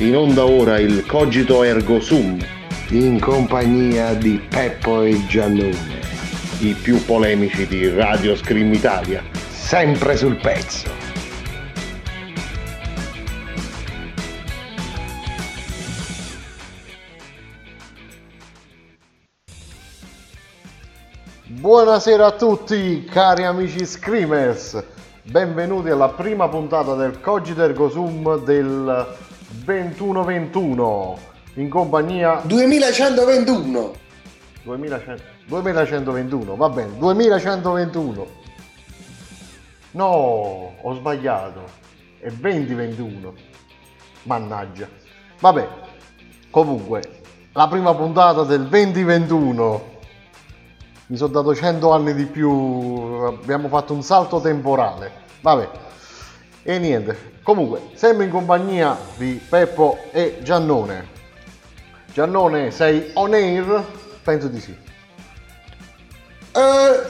In onda ora il Cogito Ergo Sum, in compagnia di Peppo e Giannone, i più polemici di Radio Scream Italia. sempre sul pezzo. Buonasera a tutti cari amici Screamers, benvenuti alla prima puntata del Cogito Ergo Sum del 2121 in compagnia 2121. 2100 2121, va bene, 2121. No, ho sbagliato, è 2021. Mannaggia. Vabbè, comunque, la prima puntata del 2021 mi sono dato 100 anni di più, abbiamo fatto un salto temporale. Vabbè. E niente. Comunque, sempre in compagnia di Peppo e Giannone. Giannone, sei on air? Penso di sì. Eh,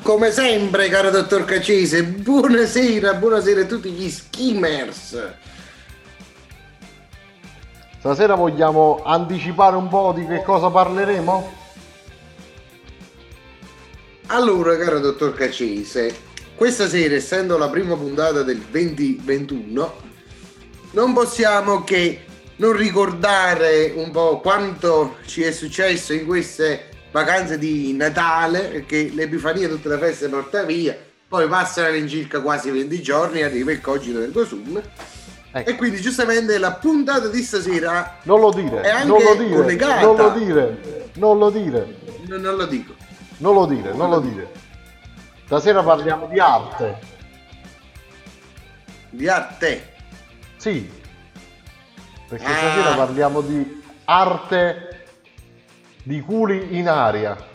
come sempre, caro dottor Cacese, buonasera, buonasera a tutti gli skimmers. Stasera vogliamo anticipare un po' di che cosa parleremo? Allora, caro dottor Cacese, questa sera, essendo la prima puntata del 2021, non possiamo che non ricordare un po' quanto ci è successo in queste vacanze di Natale, perché l'Epifania tutte le feste porta via, poi passano all'incirca quasi 20 giorni, arriva il cogito del Gosum. Ecco. E quindi giustamente la puntata di stasera Non lo dire, È anche non lo dire, collegata. non lo dire, non lo dire, non, non lo dico. non lo dire, non lo dire. Stasera parliamo di arte. Di arte. Sì, perché Ah. stasera parliamo di arte di culi in aria.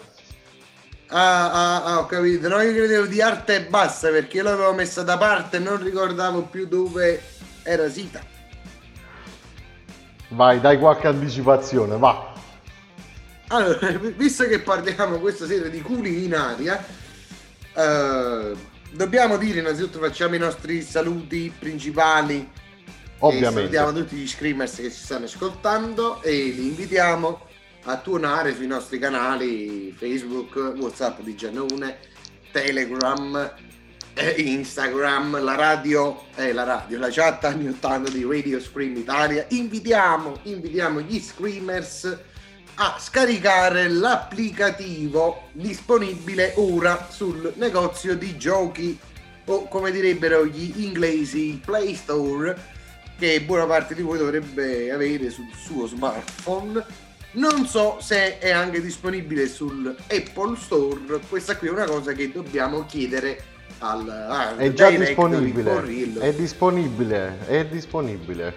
Ah, ah, ah, ho capito. No, io credevo di arte e basta perché io l'avevo messa da parte e non ricordavo più dove era sita. Vai, dai qualche anticipazione, va. Allora, visto che parliamo questa sera di culi in aria, eh, dobbiamo dire innanzitutto facciamo i nostri saluti principali. Ovviamente. salutiamo tutti gli screamers che ci stanno ascoltando e li invitiamo a tuonare sui nostri canali Facebook, Whatsapp di Giannone, Telegram, Instagram, la radio, eh, la radio, la chat anni 80 di Radio Scream Italia. Invitiamo, invitiamo gli screamers a scaricare l'applicativo disponibile ora sul negozio di giochi o come direbbero gli inglesi Play Store che buona parte di voi dovrebbe avere sul suo smartphone. Non so se è anche disponibile sul Apple Store, questa qui è una cosa che dobbiamo chiedere al, al È già disponibile. È disponibile, è disponibile.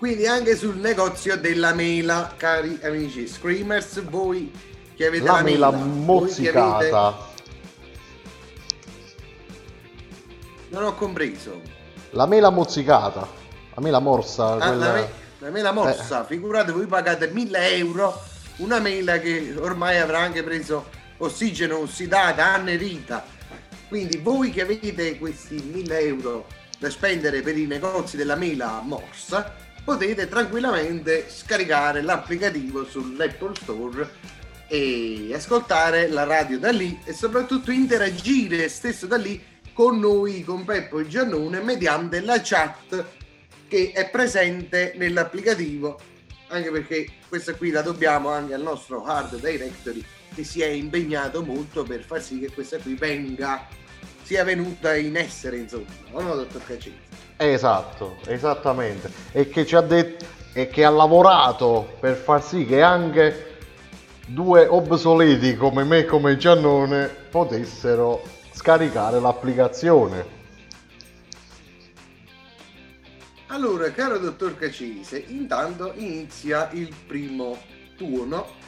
Quindi anche sul negozio della mela, cari amici Screamers, voi che avete La la, mela voi che avete- mozzicata. Non ho compreso. La mela mozzicata. La mela morsa. Ah, quella- la, me- la mela mossa, figurate, voi pagate 1000 euro una mela che ormai avrà anche preso ossigeno ossidata, annerita. Quindi voi che avete questi 1000 euro da spendere per i negozi della mela morsa, potete tranquillamente scaricare l'applicativo sull'Apple Store e ascoltare la radio da lì e soprattutto interagire stesso da lì con noi, con Peppo e Giannone, mediante la chat che è presente nell'applicativo, anche perché questa qui la dobbiamo anche al nostro hard directory che si è impegnato molto per far sì che questa qui venga, sia venuta in essere, insomma, no, dottor Cacese? Esatto, esattamente. E che ci ha detto e che ha lavorato per far sì che anche due obsoleti come me e come Giannone potessero scaricare l'applicazione. Allora, caro dottor Cacese, intanto inizia il primo turno.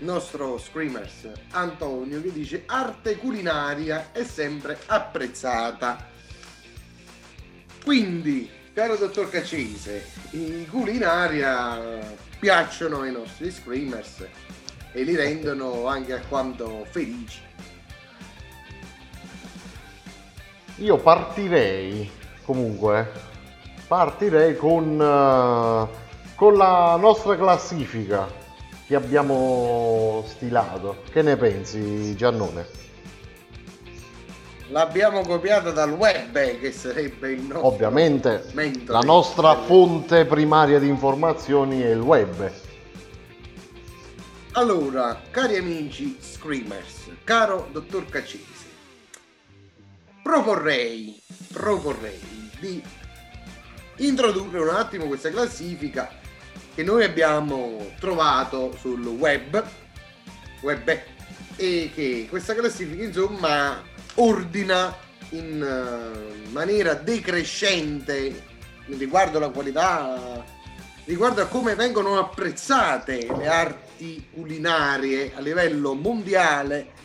Nostro Screamers Antonio che dice arte culinaria è sempre apprezzata. Quindi, caro dottor Cacese, i culinaria piacciono ai nostri Screamers e li rendono anche alquanto felici. Io partirei comunque partirei con, eh, con la nostra classifica che abbiamo stilato. Che ne pensi, Giannone? L'abbiamo copiata dal web, eh, che sarebbe il nostro Ovviamente mentore. la nostra fonte primaria di informazioni è il web. Allora, cari amici Screamers, caro dottor Caccese, proporrei, proporrei di introdurre un attimo questa classifica che noi abbiamo trovato sul web, web e che questa classifica insomma ordina in eh, maniera decrescente riguardo la qualità, riguardo a come vengono apprezzate le arti culinarie a livello mondiale.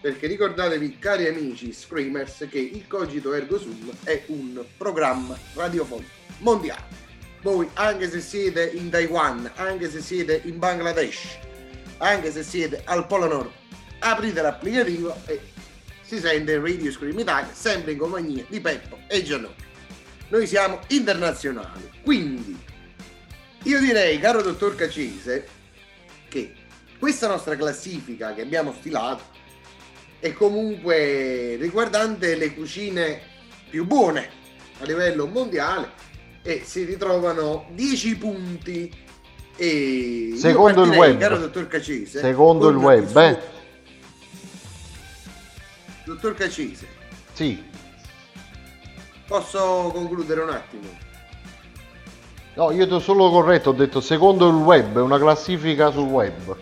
Perché ricordatevi, cari amici Screamers, che il Cogito Ergo Sum è un programma radiofonico mondiale. Voi, anche se siete in Taiwan, anche se siete in Bangladesh, anche se siete al Polo Nord, aprite l'applicativo e si sente Radio Scream Italia, sempre in compagnia di Peppo e Giannone. Noi siamo internazionali, quindi io direi, caro dottor Cacese, che questa nostra classifica che abbiamo stilato è comunque riguardante le cucine più buone a livello mondiale e si ritrovano 10 punti e Secondo il web. caro dottor Cacese Secondo il web, eh? Dottor Cacese Sì. posso concludere un attimo No, io ti ho solo corretto, ho detto secondo il web, è una classifica sul web.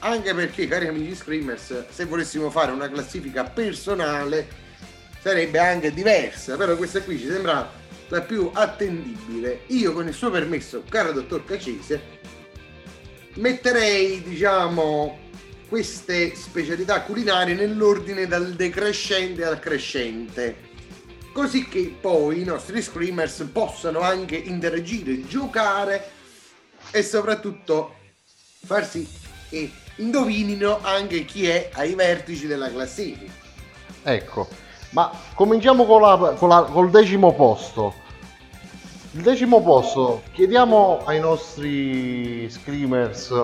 anche perché cari amici screamers se volessimo fare una classifica personale sarebbe anche diversa però questa qui ci sembra la più attendibile io con il suo permesso caro dottor Cacese metterei diciamo queste specialità culinarie nell'ordine dal decrescente al crescente così che poi i nostri screamers possano anche interagire giocare e soprattutto far sì che indovinino anche chi è ai vertici della classifica. Ecco, ma cominciamo con la- con la- col decimo posto. Il decimo posto, chiediamo ai nostri screamers,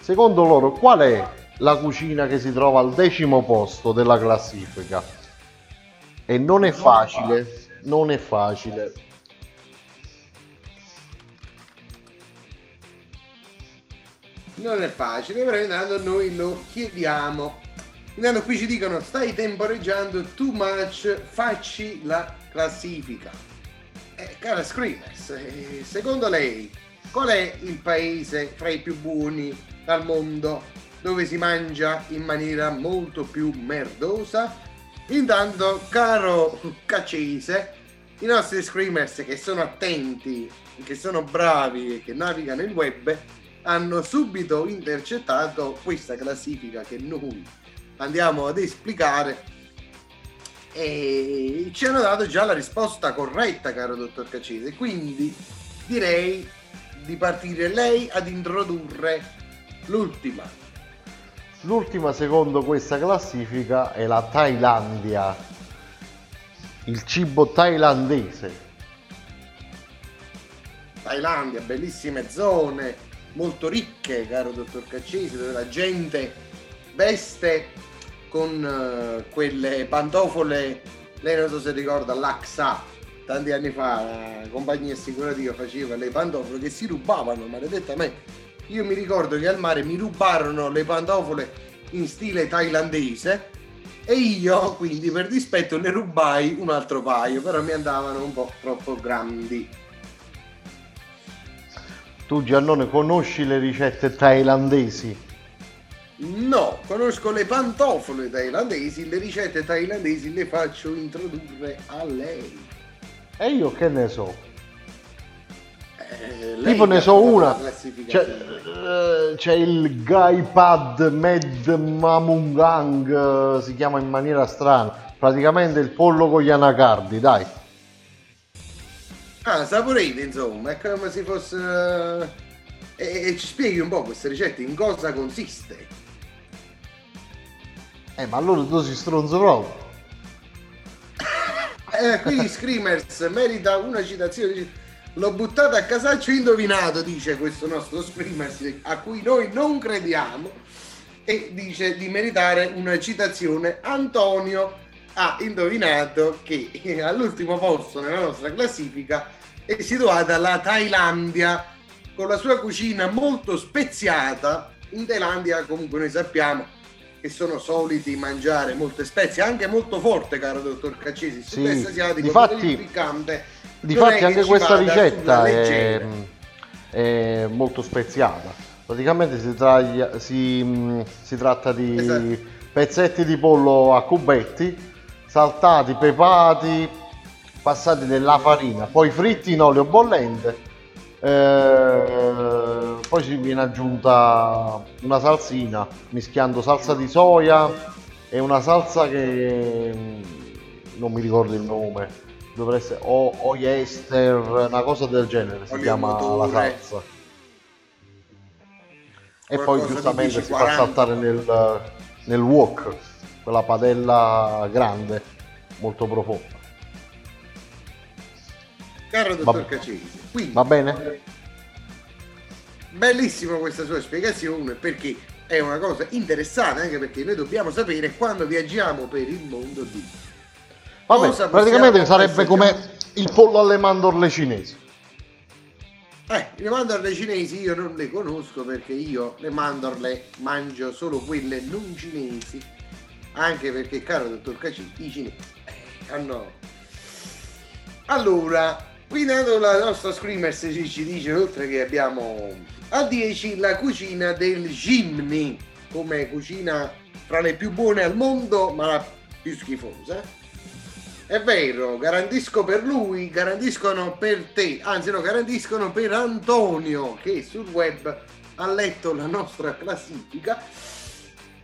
secondo loro qual è la cucina che si trova al decimo posto della classifica? E non è facile, non è facile. Non è facile, però intanto noi lo chiediamo. Intanto qui ci dicono stai temporeggiando too much, facci la classifica. Eh, cara Screamers, eh, secondo lei qual è il paese fra i più buoni al mondo dove si mangia in maniera molto più merdosa? Intanto, caro Caccese, i nostri Screamers che sono attenti, che sono bravi e che navigano il web hanno subito intercettato questa classifica che noi andiamo ad esplicare e ci hanno dato già la risposta corretta, caro dottor Cacese. Quindi direi di partire lei ad introdurre l'ultima. L'ultima secondo questa classifica è la Thailandia, il cibo thailandese. Thailandia, bellissime zone, molto ricche, caro dottor Caccese, dove la gente veste con eh, quelle pantofole, lei non so se ricorda, l'AXA, tanti anni fa la compagnia assicurativa faceva le pantofole che si rubavano, maledettamente. Io mi ricordo che al mare mi rubarono le pantofole in stile thailandese e io quindi per dispetto ne rubai un altro paio, però mi andavano un po' troppo grandi. Tu Giannone conosci le ricette thailandesi? No, conosco le pantofole thailandesi, le ricette thailandesi le faccio introdurre a lei. E io che ne so? Eh, Tipo ne so una. C'è, eh, c'è il Gaipad Med Mamungang, eh, si chiama in maniera strana. Praticamente il pollo con gli anacardi, dai. Ah, saporite insomma, è come se fosse... E, e ci spieghi un po' questa ricetta, in cosa consiste? Eh, ma allora tu si stronzo proprio. eh, qui Screamers merita una citazione. L'ho buttata a casaccio indovinato, dice questo nostro Screamers, a cui noi non crediamo, e dice di meritare una citazione. Antonio ha indovinato che all'ultimo posto nella nostra classifica è situata la Thailandia con la sua cucina molto speziata. In Thailandia comunque noi sappiamo che sono soliti mangiare molte spezie, anche molto forte, caro dottor Caccesi. Sì, asiatico, difatti, piccante, difatti anche questa ricetta è, è, molto speziata. Praticamente si, traglia, si, si tratta di esatto. pezzetti di pollo a cubetti saltati, pepati, passati nella farina, poi fritti in olio bollente. Eh, poi ci viene aggiunta una salsina mischiando salsa di soia e una salsa che mm, non mi ricordo il nome dovrà essere o oyster una cosa del genere si chiama motore. la salsa e Qualcosa poi giustamente si fa saltare nel, nel wok quella padella grande, molto profonda. Caro dottor Cacesi, quindi, va bene? Bellissima questa sua spiegazione perché è una cosa interessante anche perché noi dobbiamo sapere quando viaggiamo per il mondo di Vabbè, praticamente sarebbe come il pollo alle mandorle cinesi. Eh, le mandorle cinesi io non le conosco perché io le mandorle mangio solo quelle non cinesi anche perché, caro dottor Caci, i cinesi hanno... Allora, qui dato la nostra Screamers ci dice, oltre che abbiamo a 10 la cucina del Jimny, come cucina fra le più buone al mondo, ma la più schifosa. È vero, garantisco per lui, garantiscono per te, anzi no, garantiscono per Antonio che sul web ha letto la nostra classifica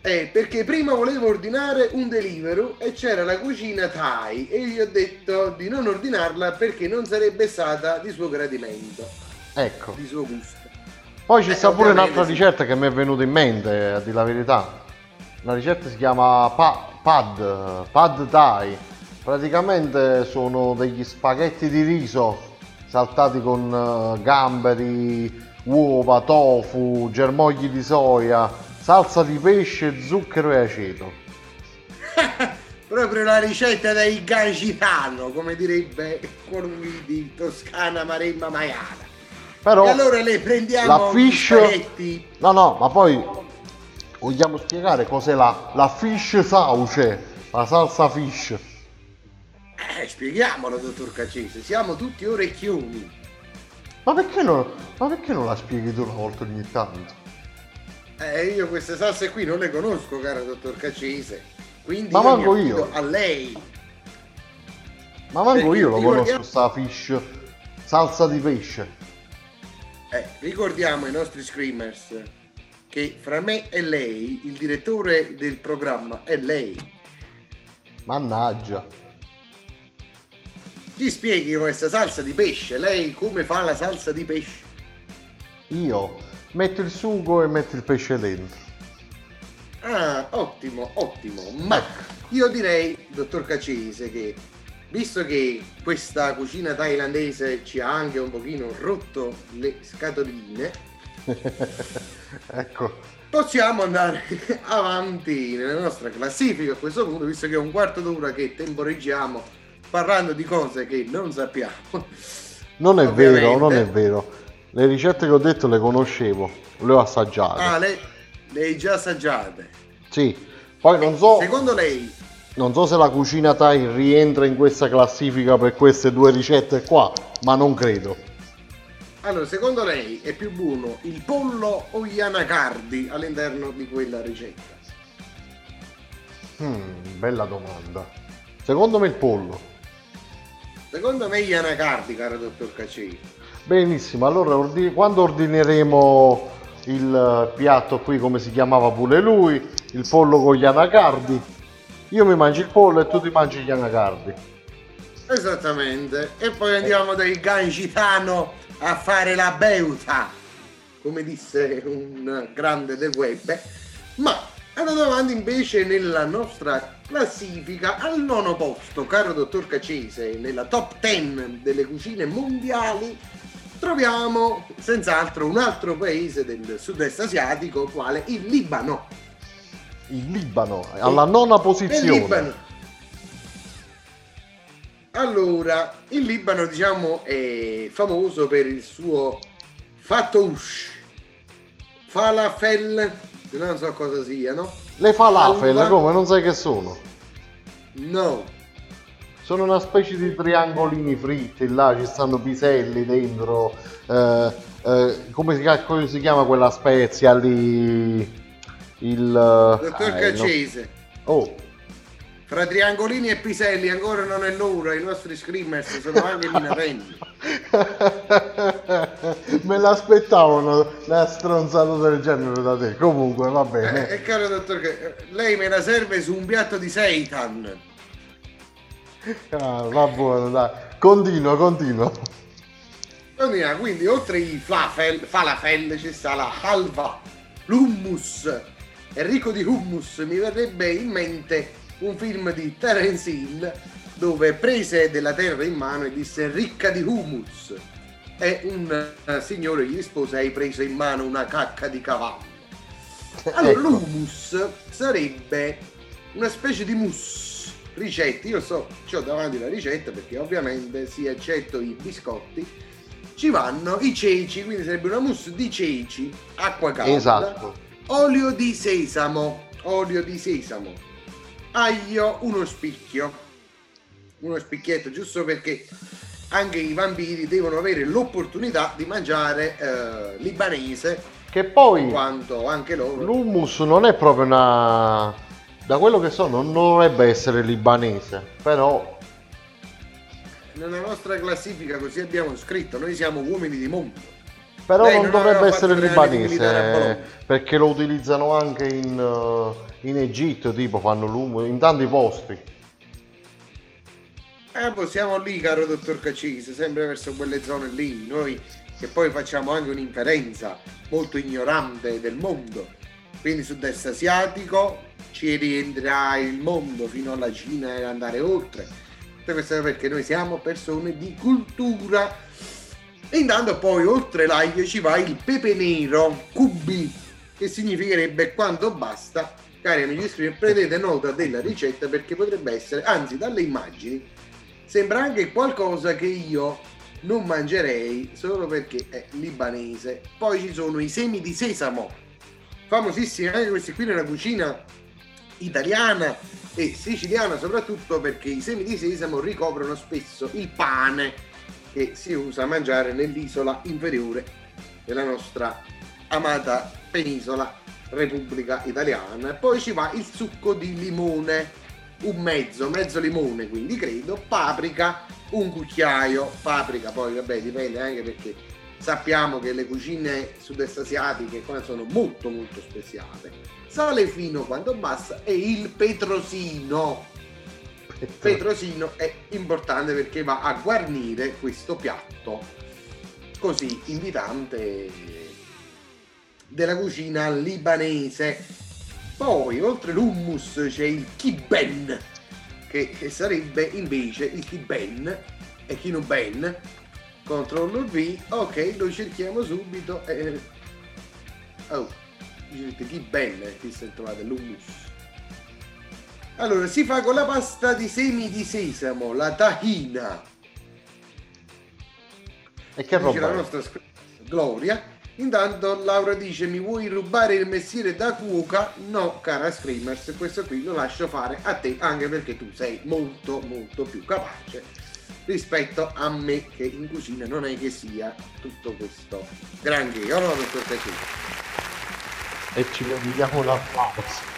è perché prima volevo ordinare un delivery e c'era la cucina Thai e gli ho detto di non ordinarla perché non sarebbe stata di suo gradimento. Ecco. Di suo gusto. Poi ci eh, sta pure un'altra sì. ricetta che mi è venuta in mente, a dire la verità. La ricetta si chiama pa- pad, pad thai. Praticamente sono degli spaghetti di riso saltati con uh, gamberi, uova, tofu, germogli di soia salsa di pesce, zucchero e aceto. Proprio la ricetta dei gagitano, come direbbe colui di Toscana Maremma Maiana. Però e allora le prendiamo la fish... spaghetti. No, no, ma poi vogliamo spiegare cos'è la, la fish sauce, la salsa fish. Eh, spieghiamolo, dottor Cacese, siamo tutti orecchioni. Ma perché non, ma perché non la spieghi tu una volta ogni tanto? Eh, io queste salse qui non le conosco, caro dottor Cacese. Quindi Ma manco io. a lei. Ma manco Perché io lo ricordiamo... conosco sta fish. Salsa di pesce. Eh, ricordiamo ai nostri screamers che fra me e lei, il direttore del programma è lei. Mannaggia. Ti spieghi questa salsa di pesce? Lei come fa la salsa di pesce? Io metti il sugo e metti il pesce dentro. Ah, ottimo, ottimo. Ma io direi, dottor Cacese, che visto che questa cucina thailandese ci ha anche un pochino rotto le scatoline, ecco. possiamo andare avanti nella nostra classifica a questo punto, visto che è un quarto d'ora che temporeggiamo parlando di cose che non sappiamo. Non è Ovviamente. vero, non è vero. Le ricette che ho detto le conoscevo, le ho assaggiate. Ah, le, le hai già assaggiate? Sì, poi non so... Secondo lei... Non so se la cucina Thai rientra in questa classifica per queste due ricette qua, ma non credo. Allora, secondo lei è più buono il pollo o gli anacardi all'interno di quella ricetta? Hmm, bella domanda. Secondo me il pollo. Secondo me gli anacardi, caro dottor Cacei. Benissimo, allora ordi- quando ordineremo il piatto qui come si chiamava pure lui, il pollo con gli anacardi, io mi mangio il pollo e tu ti mangi gli anacardi. Esattamente, e poi andiamo dal Gangitano a fare la beuta, come disse un grande del web. Ma andando avanti invece nella nostra classifica al nono posto, caro dottor Cacese, nella top 10 delle cucine mondiali, troviamo senz'altro un altro paese del sud-est asiatico, quale il Libano. Il Libano, alla nona posizione. Il Libano. Allora, il Libano diciamo è famoso per il suo fatoush, falafel, non so cosa siano. Le falafel, Alba. come? Non sai che sono? No, Sono una specie di triangolini fritti, là ci stanno piselli dentro, eh, eh, come, si, come si chiama quella spezia lì? Il... dottor ah, il no- Cacese, Oh, fra triangolini e piselli ancora non è l'ora, i nostri screamers sono anche minorenni. me l'aspettavo una, stronzata del genere da te. Comunque, va Eh, bene. eh, caro dottor Ca- lei me la serve su un piatto di seitan. Ah, va buono, dai. Continua, continua. Continuiamo, Quindi oltre i falafel, falafel ci sta la halva, l'hummus. E ricco di hummus mi verrebbe in mente un film di Terence Hill dove prese della terra in mano e disse ricca di hummus. E un eh, signore gli rispose hai preso in mano una cacca di cavallo. Allora Ecco. l'hummus sarebbe una specie di mousse. Ricette, io so, ho davanti la ricetta perché ovviamente sì, eccetto i biscotti, ci vanno i ceci, quindi sarebbe una mousse di ceci, acqua calda, Esatto. olio di sesamo, olio di sesamo, aglio, uno spicchio, uno spicchietto, giusto perché anche i bambini devono avere l'opportunità di mangiare eh, libanese, Che poi quanto anche loro... l'hummus non è proprio una... Da quello che so, non dovrebbe essere libanese, però Nella nostra classifica così abbiamo scritto, noi siamo uomini di mondo. Però Lei non non dovrebbe essere libanese perché lo utilizzano anche in, eh, in Egitto, tipo fanno l'umo in tanti posti. Eh, poi siamo lì, caro dottor Cacise, sempre verso quelle zone lì, noi che poi facciamo anche un'inferenza molto ignorante del mondo. Quindi sud-est asiatico ci rientrerà il mondo fino alla Cina e andare oltre. Queste cose perché noi siamo persone di cultura. E intanto poi oltre l'aglio ci va il pepe nero, cubi, che significherebbe quando basta. Cari amici iscritti, prendete nota della ricetta perché potrebbe essere, anzi dalle immagini, sembra anche qualcosa che io non mangerei solo perché è libanese. Poi ci sono i semi di sesamo, famosissimi anche questi qui nella cucina italiana e siciliana soprattutto perché i semi di sesamo ricoprono spesso il pane che si usa mangiare nell'isola inferiore della nostra amata penisola Repubblica Italiana. Poi ci va il succo di limone, un mezzo, mezzo limone, quindi credo, paprika, un cucchiaio, paprika poi vabbè dipende anche perché sappiamo che le cucine sud-est asiatiche qua sono molto molto speziate. Sale fino quando basta e il petrosino. Petrosino è importante perché va a guarnire questo piatto così invitante della cucina libanese. Poi, oltre l'hummus, c'è il kibben, che, che sarebbe invece il kibben e kinuben. Controllo V, ok, lo cerchiamo subito. eh. Oh, dicete kibben, qui si è trovato l'hummus. Allora, si fa con la pasta di semi di sesamo, la tahina. E che Dice la roba nostra sc- Gloria. Intanto Laura dice mi vuoi rubare il mestiere da cuoca? No, cara Screamers, questo qui lo lascio fare a te anche perché tu sei molto molto più capace rispetto a me che in cucina non è che sia tutto questo granché. O no, dottor Cacchino? E ci vediamo l'applauso.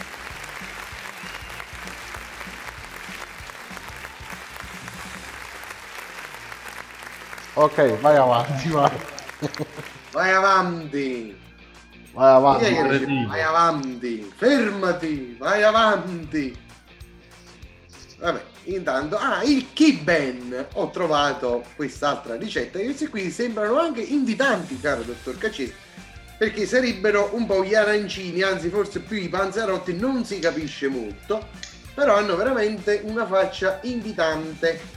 Ok, vai avanti, vai. Vai avanti! Vai avanti. Vai avanti! Fermati! Vai avanti! Vabbè, intanto, ah, il Kiben! Ho trovato quest'altra ricetta. E questi qui sembrano anche invitanti, caro dottor Cacesi, perché sarebbero un po' gli arancini, anzi forse più i panzerotti, non si capisce molto. però hanno veramente una faccia invitante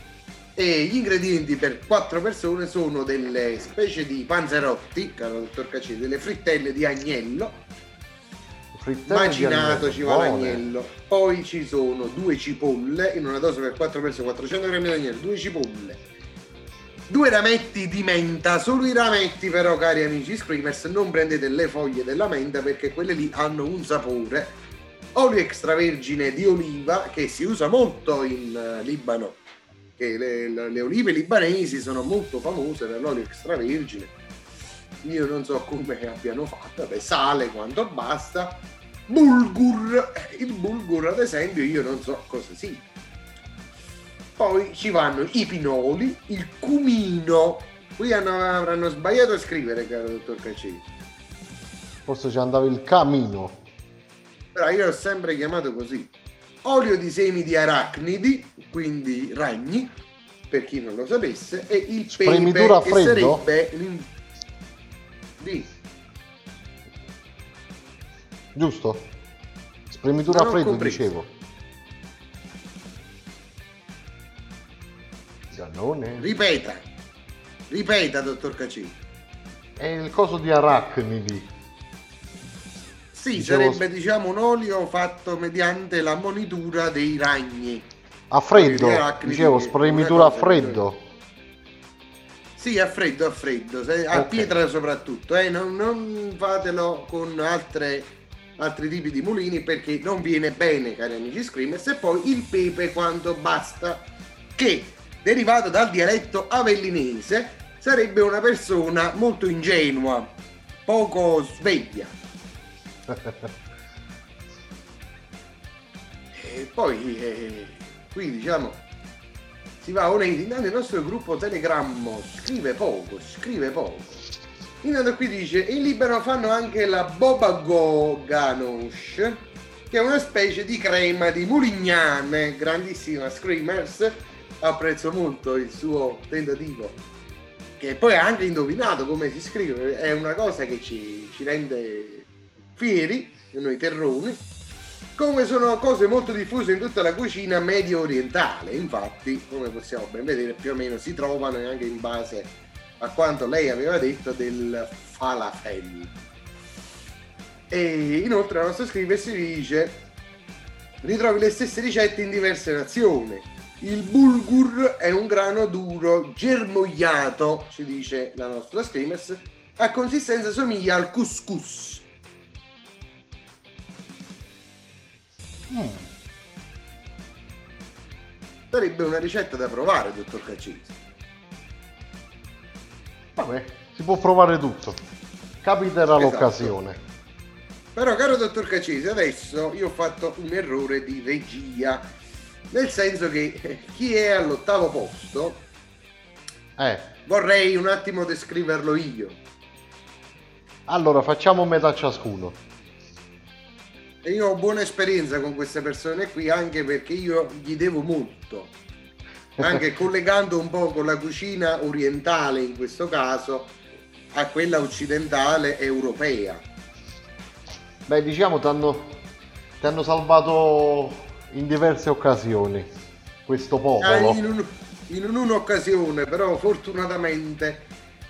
e gli ingredienti per quattro persone sono delle specie di panzerotti, caro dottor Cacci, delle frittelle di agnello, Frittelle macinato ci va l'agnello, poi ci sono due cipolle in una dose per quattro persone, 400 grammi di agnello, due cipolle, due rametti di menta, solo i rametti però cari amici screamers non prendete le foglie della menta perché quelle lì hanno un sapore, olio extravergine di oliva che si usa molto in eh, Libano che le, le- olive libanesi sono molto famose per l'olio extravergine. Io non so come abbiano fatto, vabbè, sale quanto basta. Bulgur, eh, il bulgur ad esempio io non so cosa sia. Poi ci vanno i pinoli, il cumino. Qui hanno- avranno sbagliato a scrivere, caro dottor Cacci. Forse ci andava il camino. Però io l'ho sempre chiamato così. Olio di semi di arachnidi, quindi ragni, per chi non lo sapesse, e il pepe Spremitura a che freddo? sarebbe Di. Giusto? Spremitura a freddo, compreso. dicevo. Giannone. Ripeta. Ripeta, dottor Cacci. È il coso di arachnidi. Sì, Dicevo- sarebbe diciamo un olio fatto mediante la monitura dei ragni. A freddo, dicevo, spremitura a freddo. Sì, a freddo, a freddo, a Ok. pietra soprattutto, eh, non, non fatelo con altre, altri tipi di mulini perché non viene bene, cari amici screamers, e poi il pepe quanto basta, che derivato dal dialetto avellinese sarebbe una persona molto ingenua, poco sveglia. E poi eh, qui diciamo si va onesti. Intanto il nostro gruppo Telegrammo scrive poco, scrive poco. Intanto qui dice in Libano fanno anche la bobago ganoche che è una specie di crema di mulignane, grandissima Screamers. Apprezzo molto il suo tentativo che poi ha anche indovinato come si scrive, è una cosa che ci, ci rende fieri, noi terroni. Come sono cose molto diffuse in tutta la cucina medio orientale, infatti, come possiamo ben vedere, più o meno si trovano anche in base a quanto lei aveva detto del falafel. E inoltre la nostra scrive si dice ritrovi le stesse ricette in diverse nazioni. Il bulgur è un grano duro, germogliato, ci dice la nostra screamers, a consistenza somiglia al couscous. Mm. Sarebbe una ricetta da provare, dottor Caccisi. Vabbè, si può provare tutto. Capiterà Esatto. l'occasione. Però, caro dottor Caccisi, adesso io ho fatto un errore di regia, nel senso che chi è all'ottavo posto Eh, vorrei un attimo descriverlo io. allora facciamo metà ciascuno. E io ho buona esperienza con queste persone qui anche perché io gli devo molto. Anche collegando un po' con la cucina orientale in questo caso a quella occidentale europea. Beh, diciamo ti hanno, salvato in diverse occasioni questo Ah, popolo. in, un- in un'occasione, però fortunatamente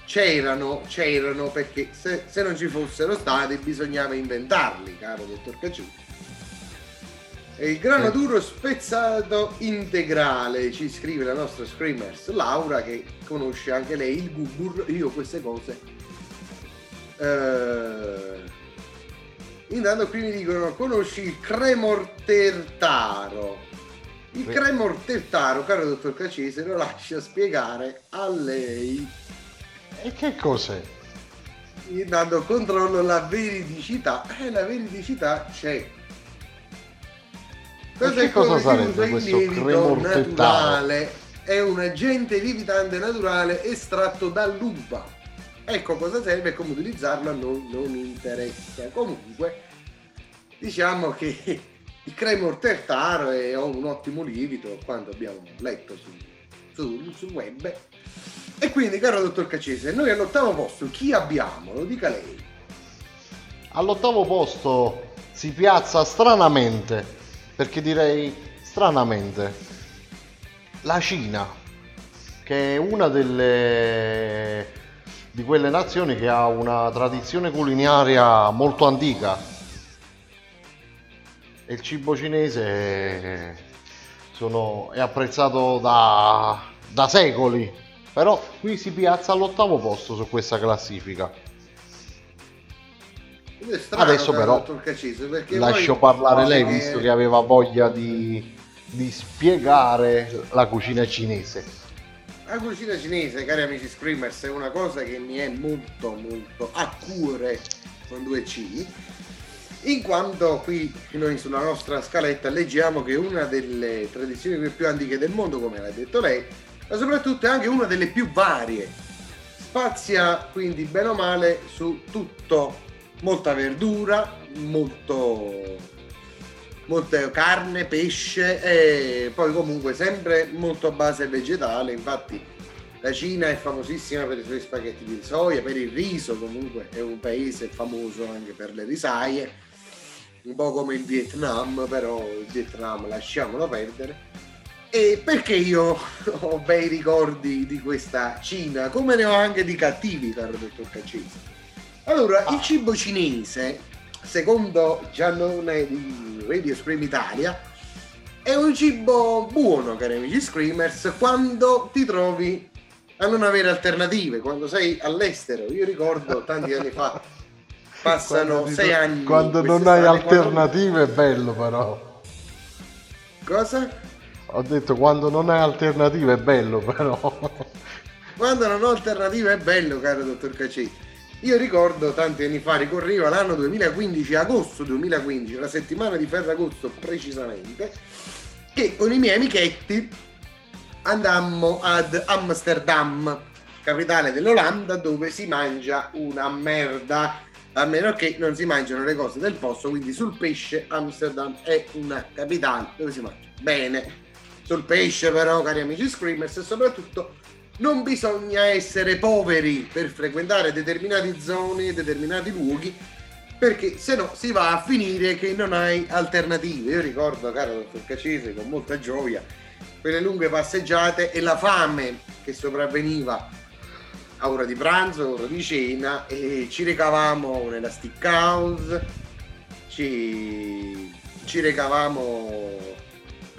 c'erano, c'erano perché se, se non ci fossero stati bisognava inventarli, caro dottor Cacciù. E il grano Eh. duro spezzato integrale, ci scrive la nostra Screamers Laura che conosce anche lei il gubur, io queste cose. Eh, intanto qui mi dicono conosci il cremortertaro. Il Sì. cremortertaro, caro dottor Cacese, lo lascia spiegare a lei. E che cos'è? Intanto controllo la veridicità. E la veridicità c'è. Che cosa sarebbe questo lievito naturale? È un agente lievitante naturale estratto dall'uva. Ecco cosa serve e come utilizzarlo a noi non interessa. Comunque, diciamo che il cremortertaro è un ottimo lievito, quanto abbiamo letto su, su- sul web. E quindi, caro dottor Cacese, noi all'ottavo posto chi abbiamo? Lo dica lei. All'ottavo posto si piazza stranamente, perché direi stranamente la Cina, che è una delle di quelle nazioni che ha una tradizione culinaria molto antica. E il cibo cinese sono, è apprezzato da, da secoli, però qui si piazza all'ottavo posto su questa classifica. Adesso però Caccese, lascio parlare lei, che... visto che aveva voglia di, di spiegare la cucina cinese. La cucina cinese, cari amici screamers, è una cosa che mi è molto molto a cuore con due C, in quanto qui noi sulla nostra scaletta leggiamo che una delle tradizioni più antiche del mondo, come l'ha detto lei, ma soprattutto è anche una delle più varie. Spazia quindi bene o male su tutto molta verdura, molto, molta carne, pesce e poi comunque sempre molto a base vegetale. Infatti la Cina è famosissima per i suoi spaghetti di soia, per il riso comunque è un paese famoso anche per le risaie, un po' come il Vietnam, però il Vietnam lasciamolo perdere. E perché io ho bei ricordi di questa Cina, come ne ho anche di cattivi, caro dottor Caccese. Allora, il cibo cinese, secondo Giannone di Radio Scream Italia, è un cibo buono, cari amici Screamers, quando ti trovi a non avere alternative, quando sei all'estero. Io ricordo tanti anni fa, passano sei anni. Quando non hai alternative quando... è bello però. Cosa? Ho detto quando non hai alternative è bello però. Quando non ho alternative è bello, caro dottor Cacetti. Io ricordo tanti anni fa, ricorreva l'anno 2015, agosto 2015, la settimana di Ferragosto precisamente, che con i miei amichetti andammo ad Amsterdam, capitale dell'Olanda, dove si mangia una merda, a meno che non si mangiano le cose del posto, quindi sul pesce Amsterdam è una capitale dove si mangia bene. Sul pesce però, cari amici screamers, e soprattutto non bisogna essere poveri per frequentare determinate zone, determinati luoghi, perché se no si va a finire che non hai alternative. Io ricordo, caro dottor Cacese, con molta gioia, quelle lunghe passeggiate e la fame che sopravveniva a ora di pranzo, ora di cena, e ci recavamo nella stick house, ci, ci recavamo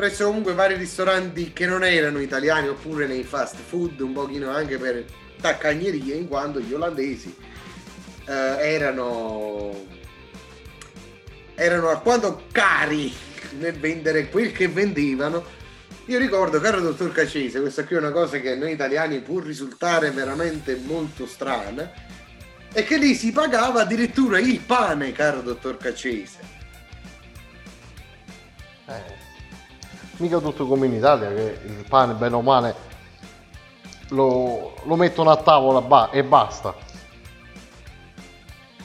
presso comunque vari ristoranti che non erano italiani oppure nei fast food, un pochino anche per taccagnerie, in quanto gli olandesi eh, erano, erano alquanto cari nel vendere quel che vendevano. Io ricordo, caro dottor Cacese, questa qui è una cosa che noi italiani può risultare veramente molto strana, è che lì si pagava addirittura il pane, caro dottor Cacese. Mica tutto come in Italia che il pane bene o male lo, lo mettono a tavola ba- e basta.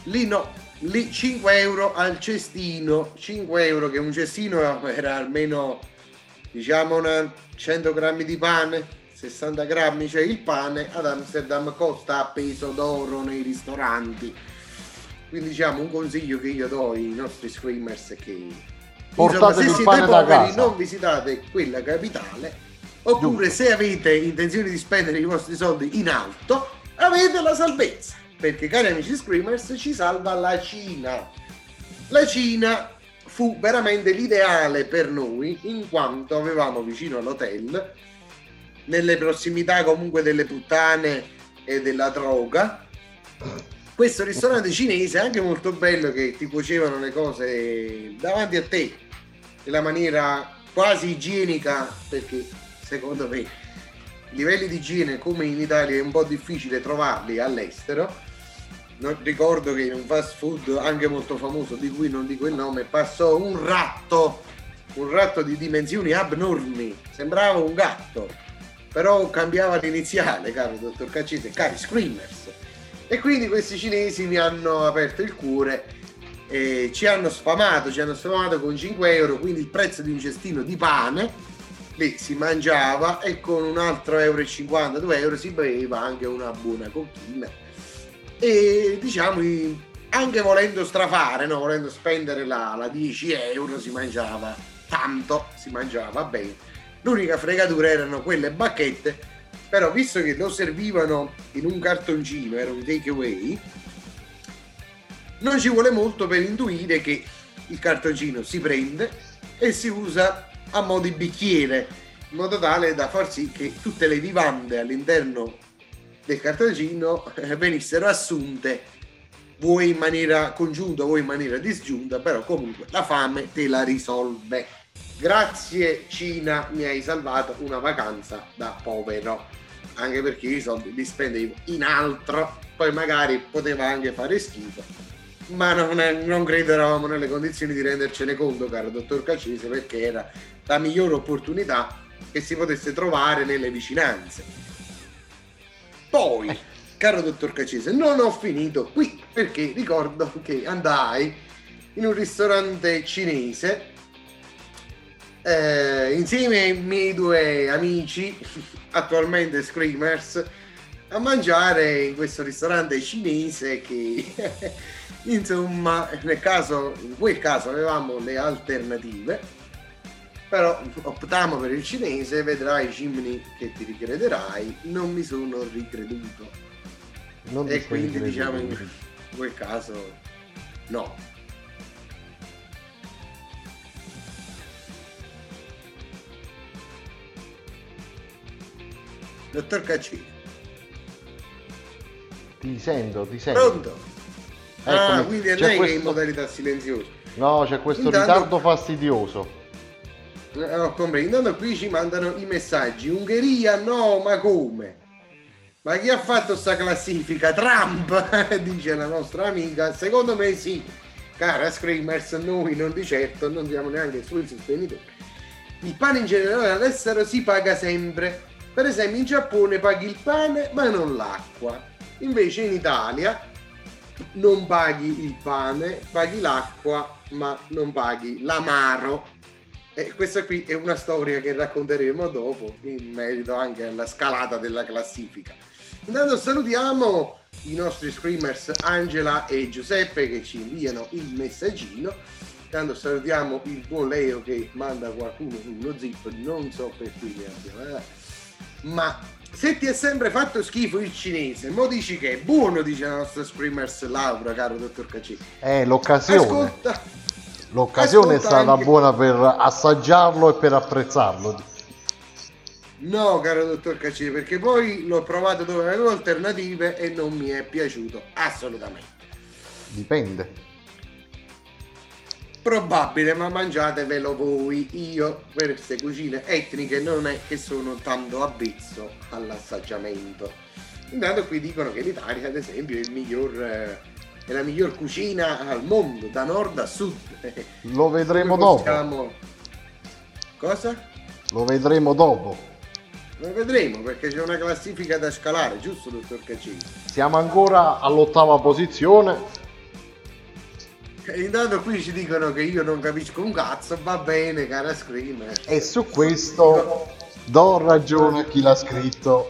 Lì no, lì 5 euro al cestino, 5 euro che un cestino era almeno diciamo una 100 grammi di pane, 60 grammi, cioè il pane ad Amsterdam costa a peso d'oro nei ristoranti. Quindi diciamo un consiglio che io do ai nostri screamers è che Insomma, se siete poveri non visitate quella capitale oppure Giusto. se avete intenzione di spendere i vostri soldi in alto avete la salvezza perché cari amici screamers ci salva la Cina. La Cina fu veramente l'ideale per noi in quanto avevamo vicino all'hotel nelle prossimità comunque delle puttane e della droga. Questo ristorante cinese è anche molto bello che ti cuocevano le cose davanti a te nella maniera quasi igienica perché secondo me livelli di igiene come in Italia è un po' difficile trovarli all'estero. Non ricordo che in un fast food anche molto famoso di cui non dico il nome passò un ratto un ratto di dimensioni abnormi. Sembrava un gatto però cambiava l'iniziale caro dottor Caccese cari screamers. E quindi questi cinesi mi hanno aperto il cuore eh, ci hanno sfamato, ci hanno sfamato con 5 euro, quindi il prezzo di un cestino di pane, lì si mangiava e con un altro euro e 50, 2 euro si beveva anche una buona cocchina. E diciamo, anche volendo strafare, no? volendo spendere la, la 10 euro, si mangiava tanto si mangiava bene. L'unica fregatura erano quelle bacchette, però visto che lo servivano in un cartoncino, era un take away, non ci vuole molto per intuire che il cartoncino si prende e si usa a mo' di bicchiere, in modo tale da far sì che tutte le vivande all'interno del cartoncino eh, venissero assunte vuoi in maniera congiunta, vuoi in maniera disgiunta, però comunque la fame te la risolve. Grazie Cina, mi hai salvato una vacanza da povero, anche perché i soldi li spendevo in altro, poi magari poteva anche fare schifo, ma non, è, non credo eravamo nelle condizioni di rendercene conto, caro dottor Cacese, perché era la migliore opportunità che si potesse trovare nelle vicinanze. Poi caro dottor Cacese, non ho finito qui perché ricordo che andai in un ristorante cinese eh, insieme ai miei due amici, attualmente Screamers, a mangiare in questo ristorante cinese che insomma nel caso, in quel caso avevamo le alternative però optammo per il cinese vedrai Jimmy che ti ricrederai non mi sono ricreduto non e quindi diciamo in quel caso no. Dottor Caccini. Ti sento, ti sento. Pronto? Eccomi. Ah, quindi è lei questo... che è in modalità silenziosa. No, c'è questo Intanto... ritardo fastidioso. Eh, ho compreso. Intanto qui ci mandano i messaggi. Ungheria no, ma come? Ma chi ha fatto sta classifica? Trump, dice la nostra amica. Secondo me sì. Cara Screamers, noi non di certo, non siamo neanche sui sostenitori. Il pane in generale all'estero si paga sempre. Per esempio in Giappone paghi il pane ma non l'acqua. Invece in Italia non paghi il pane, paghi l'acqua ma non paghi l'amaro. E questa qui è una storia che racconteremo dopo in merito anche alla scalata della classifica. Intanto salutiamo i nostri screamers Angela e Giuseppe che ci inviano il messaggino. Intanto salutiamo il buon Leo che manda qualcuno uno zip, non so per cui ne abbiamo. Eh. Ma se ti è sempre fatto schifo il cinese, mo dici che è buono, dice la nostra screamers Laura, caro dottor Cacci. Eh, l'occasione. Ascolta, L'occasione Ascolta è stata anche... buona per assaggiarlo e per apprezzarlo. No, caro dottor Cacci, perché poi l'ho provato dove avevo alternative e non mi è piaciuto assolutamente. Dipende. Probabile, ma mangiatevelo voi. Io per queste cucine etniche non è che sono tanto avvezzo all'assaggiamento. Intanto qui dicono che l'Italia, ad esempio, è, il miglior, eh, è la miglior cucina al mondo, da nord a sud. Lo vedremo dopo. Cosa? Lo vedremo dopo. Lo vedremo perché c'è una classifica da scalare, giusto dottor Caccini? Siamo ancora all'ottava posizione. Intanto qui ci dicono che io non capisco un cazzo, va bene cara Screamer. E su questo do ragione a chi l'ha scritto.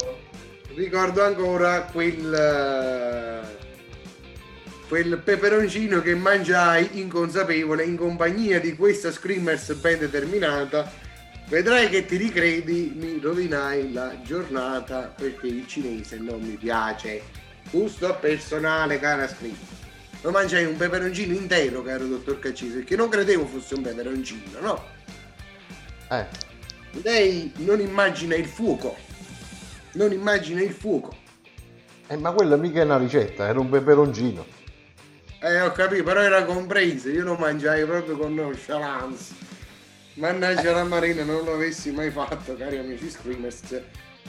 Ricordo ancora quel quel peperoncino che mangiai inconsapevole in compagnia di questa screamers ben determinata Vedrai che ti ricredi, mi rovinai la giornata perché il cinese non mi piace. Gusto personale, cara scritto. Lo mangiai un peperoncino intero, caro dottor Caccisi, perché non credevo fosse un peperoncino, no? Eh. Lei non immagina il fuoco. Non immagina il fuoco. Eh, ma quella mica è una ricetta, era un peperoncino. Eh, ho capito, però era compreso, io lo mangiai proprio con nonchalance. Mannaggia la Marina, non l'avessi mai fatto, cari amici Screamers.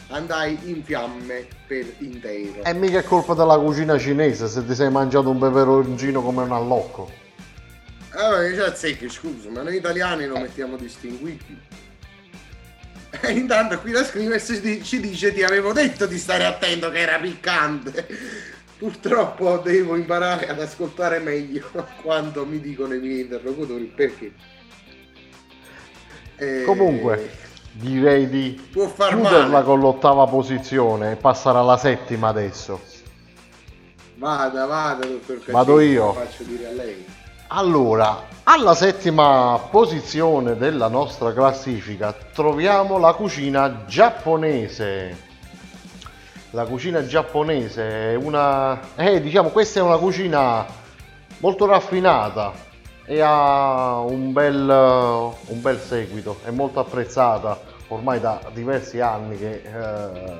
Andai in fiamme per intero. E mica è colpa della cucina cinese se ti sei mangiato un peperoncino come un allocco. Allora, già secchi, scusa, ma noi italiani lo mettiamo distinguibili. E intanto qui la Screamers ci dice ti avevo detto di stare attento che era piccante. Purtroppo devo imparare ad ascoltare meglio quanto mi dicono i miei interlocutori perché e... Comunque, direi di Può far chiuderla male. con l'ottava posizione e passare alla settima adesso. Vada, vada, dottor Caccini, Vado io. Faccio dire a lei. Allora, alla settima posizione della nostra classifica troviamo la cucina giapponese. La cucina giapponese è una... Eh, diciamo, questa è una cucina molto raffinata e ha un bel, un bel seguito, è molto apprezzata ormai da diversi anni che eh,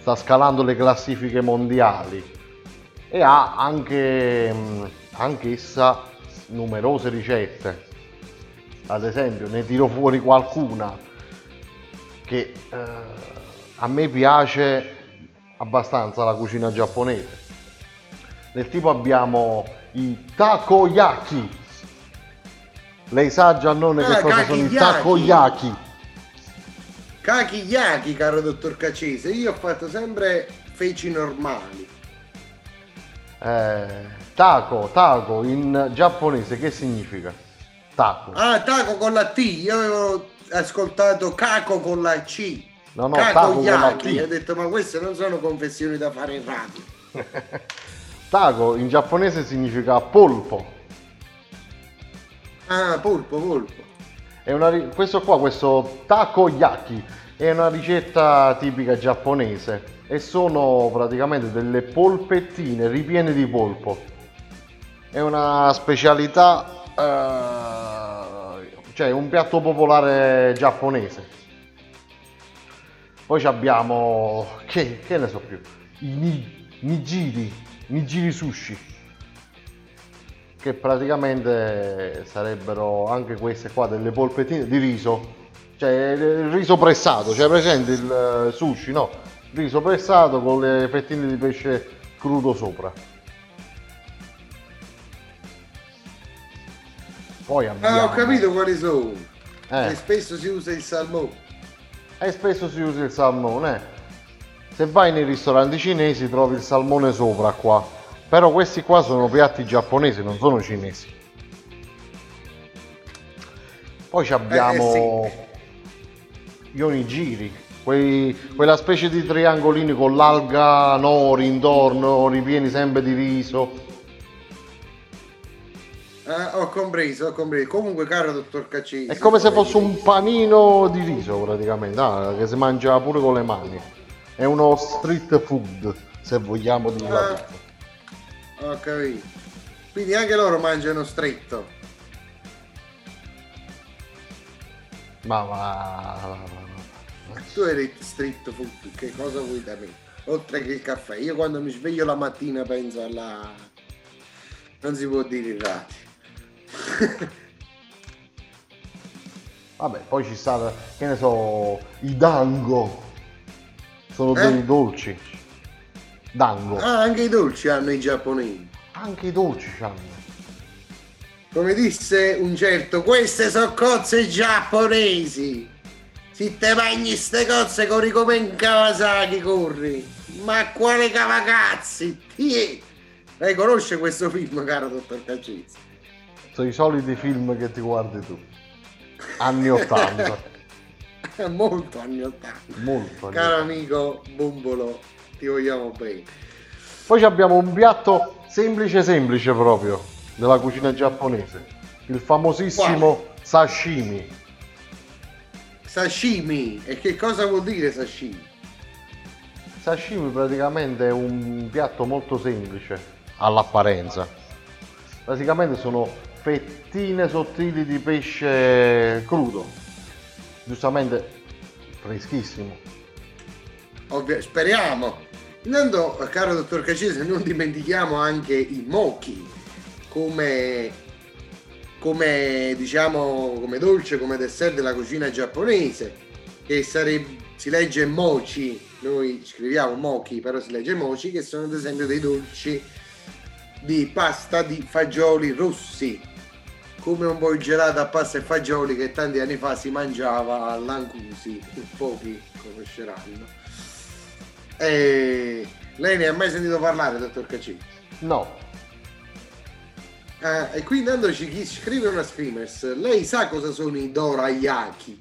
sta scalando le classifiche mondiali e ha anche, anch'essa numerose ricette. Ad esempio, ne tiro fuori qualcuna che eh, a me piace abbastanza la cucina giapponese. Del tipo abbiamo i takoyaki. Lei sa Giannone ah, che cosa sono i takoyaki? Kakiyaki, caro dottor Cacese, io ho fatto sempre feci normali. Eh, Taco, taco in giapponese che significa? Taco. Ah, taco con la T. Io avevo ascoltato caco con la C. No, no, taco con la T. Ho detto, ma queste non sono confessioni da fare in radio. taco in giapponese significa polpo. Ah, polpo, polpo. Una, questo qua, questo takoyaki, è una ricetta tipica giapponese e sono praticamente delle polpettine ripiene di polpo è una specialità, eh, cioè un piatto popolare giapponese. Poi abbiamo, che, che, ne so più, i nigiri, nigiri sushi, che praticamente sarebbero anche queste qua delle polpettine di riso, cioè il riso pressato, cioè presente il sushi, no? Riso pressato con le fettine di pesce crudo sopra. Poi abbiamo... Ah, ho capito quali sono. Eh. E spesso si usa il salmone. E spesso si usa il salmone. Eh. Se vai nei ristoranti cinesi trovi il salmone sopra qua. Però questi qua sono piatti giapponesi, non sono cinesi. Poi abbiamo eh, sì. gli onigiri, quei, quella specie di triangolini con l'alga nori intorno, ripieni sempre di riso Ah, ho compreso, ho compreso. Comunque, caro dottor Caccini. È come se fosse un panino di riso praticamente, ah, che si mangia pure con le mani. È uno street food, se vogliamo dirlo. Ah, ho capito. Quindi anche loro mangiano stretto. Ma va. Tu eri street food, che cosa vuoi da me? Oltre che il caffè. Io quando mi sveglio la mattina penso alla... Non si può dire in radio. Vabbè, poi ci sta, che ne so, i dango. Sono eh? dei dolci. Dango. Ah, anche i dolci hanno i giapponesi. Anche i dolci hanno. Come disse un certo, queste sono cozze giapponesi. Se te mangi ste cozze corri come in Kawasaki, corri. Ma quale cavacazzi? Lei conosce questo film, caro dottor Cacizzi? sono i soliti film che ti guardi tu. Anni 80. Molto anni 80. Molto. Anni Caro 80. amico Bumbolo, ti vogliamo bene. Poi abbiamo un piatto semplice semplice proprio della cucina giapponese. Il famosissimo Quale? sashimi. Sashimi, e che cosa vuol dire sashimi? Sashimi praticamente è un piatto molto semplice all'apparenza. Praticamente sono fettine sottili di pesce crudo, giustamente freschissimo. Ovvio, speriamo. Intanto, caro dottor Cacese, non dimentichiamo anche i mochi come, come, diciamo, come dolce, come dessert della cucina giapponese, che sarebbe, si legge mochi, noi scriviamo mochi, però si legge mochi, che sono ad esempio dei dolci di pasta di fagioli rossi come un po' il gelato a pasta e fagioli che tanti anni fa si mangiava a Lancusi, pochi conosceranno. E lei ne ha mai sentito parlare, dottor Caccini? No. Ah, e qui intandoci chi scrive una streamers, lei sa cosa sono i dorayaki?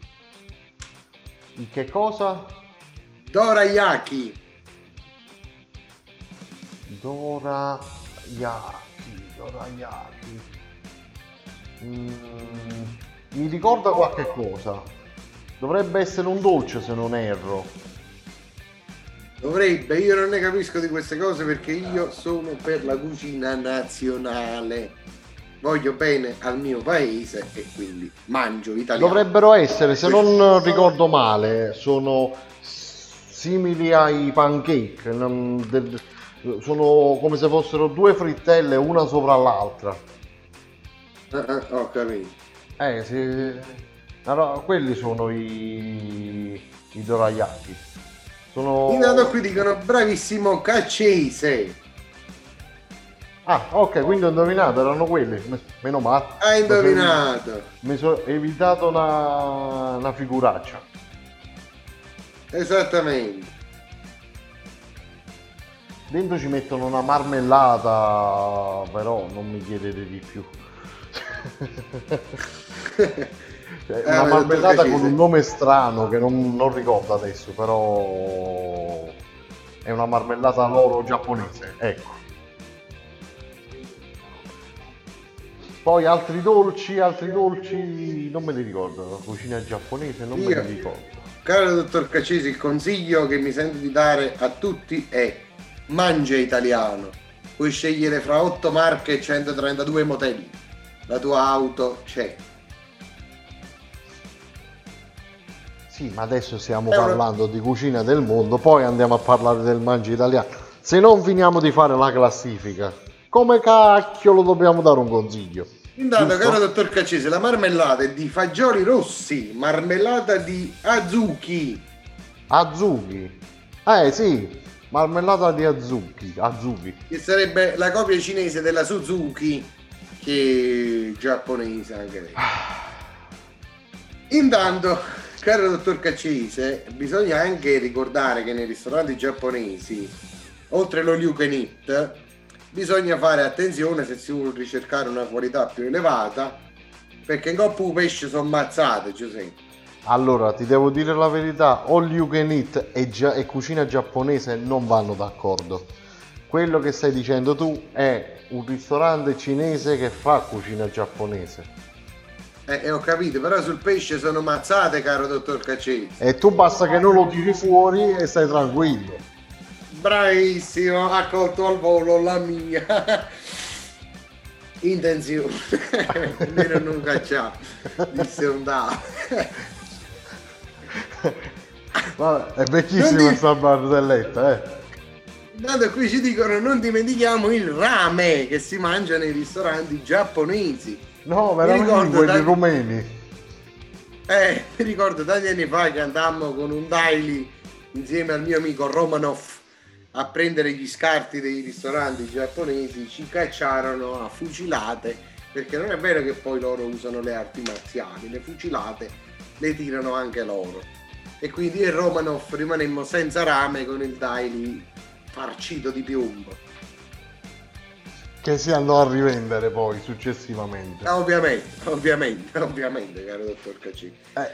I che cosa? Dorayaki. Dorayaki, dorayaki. Mm, mi ricorda qualche cosa. Dovrebbe essere un dolce se non erro. Dovrebbe, io non ne capisco di queste cose perché io sono per la cucina nazionale. Voglio bene al mio paese e quindi mangio italiano. Dovrebbero essere, se non ricordo male, sono simili ai pancake. non- del- Sono come se fossero due frittelle una sopra l'altra. Ah, ah, ho capito. Eh, sì. Allora, quelli sono i, i dorayaki. Sono... Intanto qui dicono bravissimo caccese. Ah, ok, quindi ho indovinato, erano quelli. Me- Meno male. Hai indovinato. Mi sono evitato una, una figuraccia. Esattamente. Dentro ci mettono una marmellata, però non mi chiedete di più. Cioè, Eh, una ma marmellata con un nome strano che non, non ricordo adesso, però è una marmellata loro giapponese, ecco. Poi altri dolci, altri dolci, non me li ricordo, la cucina giapponese non me Io- li ricordo. Caro dottor Caccesi, il consiglio che mi sento di dare a tutti è mangia italiano. Puoi scegliere fra 8 marche e 132 modelli. La tua auto c'è. Sì, ma adesso stiamo È una- parlando di cucina del mondo, poi andiamo a parlare del mangi italiano. Se non finiamo di fare la classifica, come cacchio lo dobbiamo dare un consiglio? Intanto, Giusto? caro dottor Caccese, la marmellata è di fagioli rossi, marmellata di azuki. Azuki. Eh sì, marmellata di azuki, azuki. che sarebbe la copia cinese della Suzuki che è giapponese anche lei. Intanto, caro dottor Caccese, bisogna anche ricordare che nei ristoranti giapponesi, oltre lo you can eat, bisogna fare attenzione se si vuole ricercare una qualità più elevata, perché in coppa i pesce sono mazzate, Giuseppe. Allora, ti devo dire la verità, all you can eat e, gia- e cucina giapponese non vanno d'accordo. Quello che stai dicendo tu è un ristorante cinese che fa cucina giapponese. Eh, eh, ho capito, però sul pesce sono mazzate, caro dottor Caccese. E tu basta che non lo tiri fuori e stai tranquillo. Bravissimo, ha colto al volo la mia intenzione. Almeno non cacciare, disse un da. Vabbè, è vecchissima Non ti- questa barzelletta, eh. Intanto qui ci dicono non dimentichiamo il rame che si mangia nei ristoranti giapponesi. No, veramente ricordo, quelli dai- rumeni. Eh, mi ricordo tanti anni fa che andammo con un daily insieme al mio amico Romanov a prendere gli scarti dei ristoranti giapponesi, ci cacciarono a fucilate, perché non è vero che poi loro usano le arti marziali, le fucilate le tirano anche loro. E quindi io e Romanov rimanemmo senza rame con il daily farcito di piombo. Che si andò a rivendere poi successivamente. Ah, Ovviamente, ovviamente, ovviamente, caro dottor Cacci. Eh.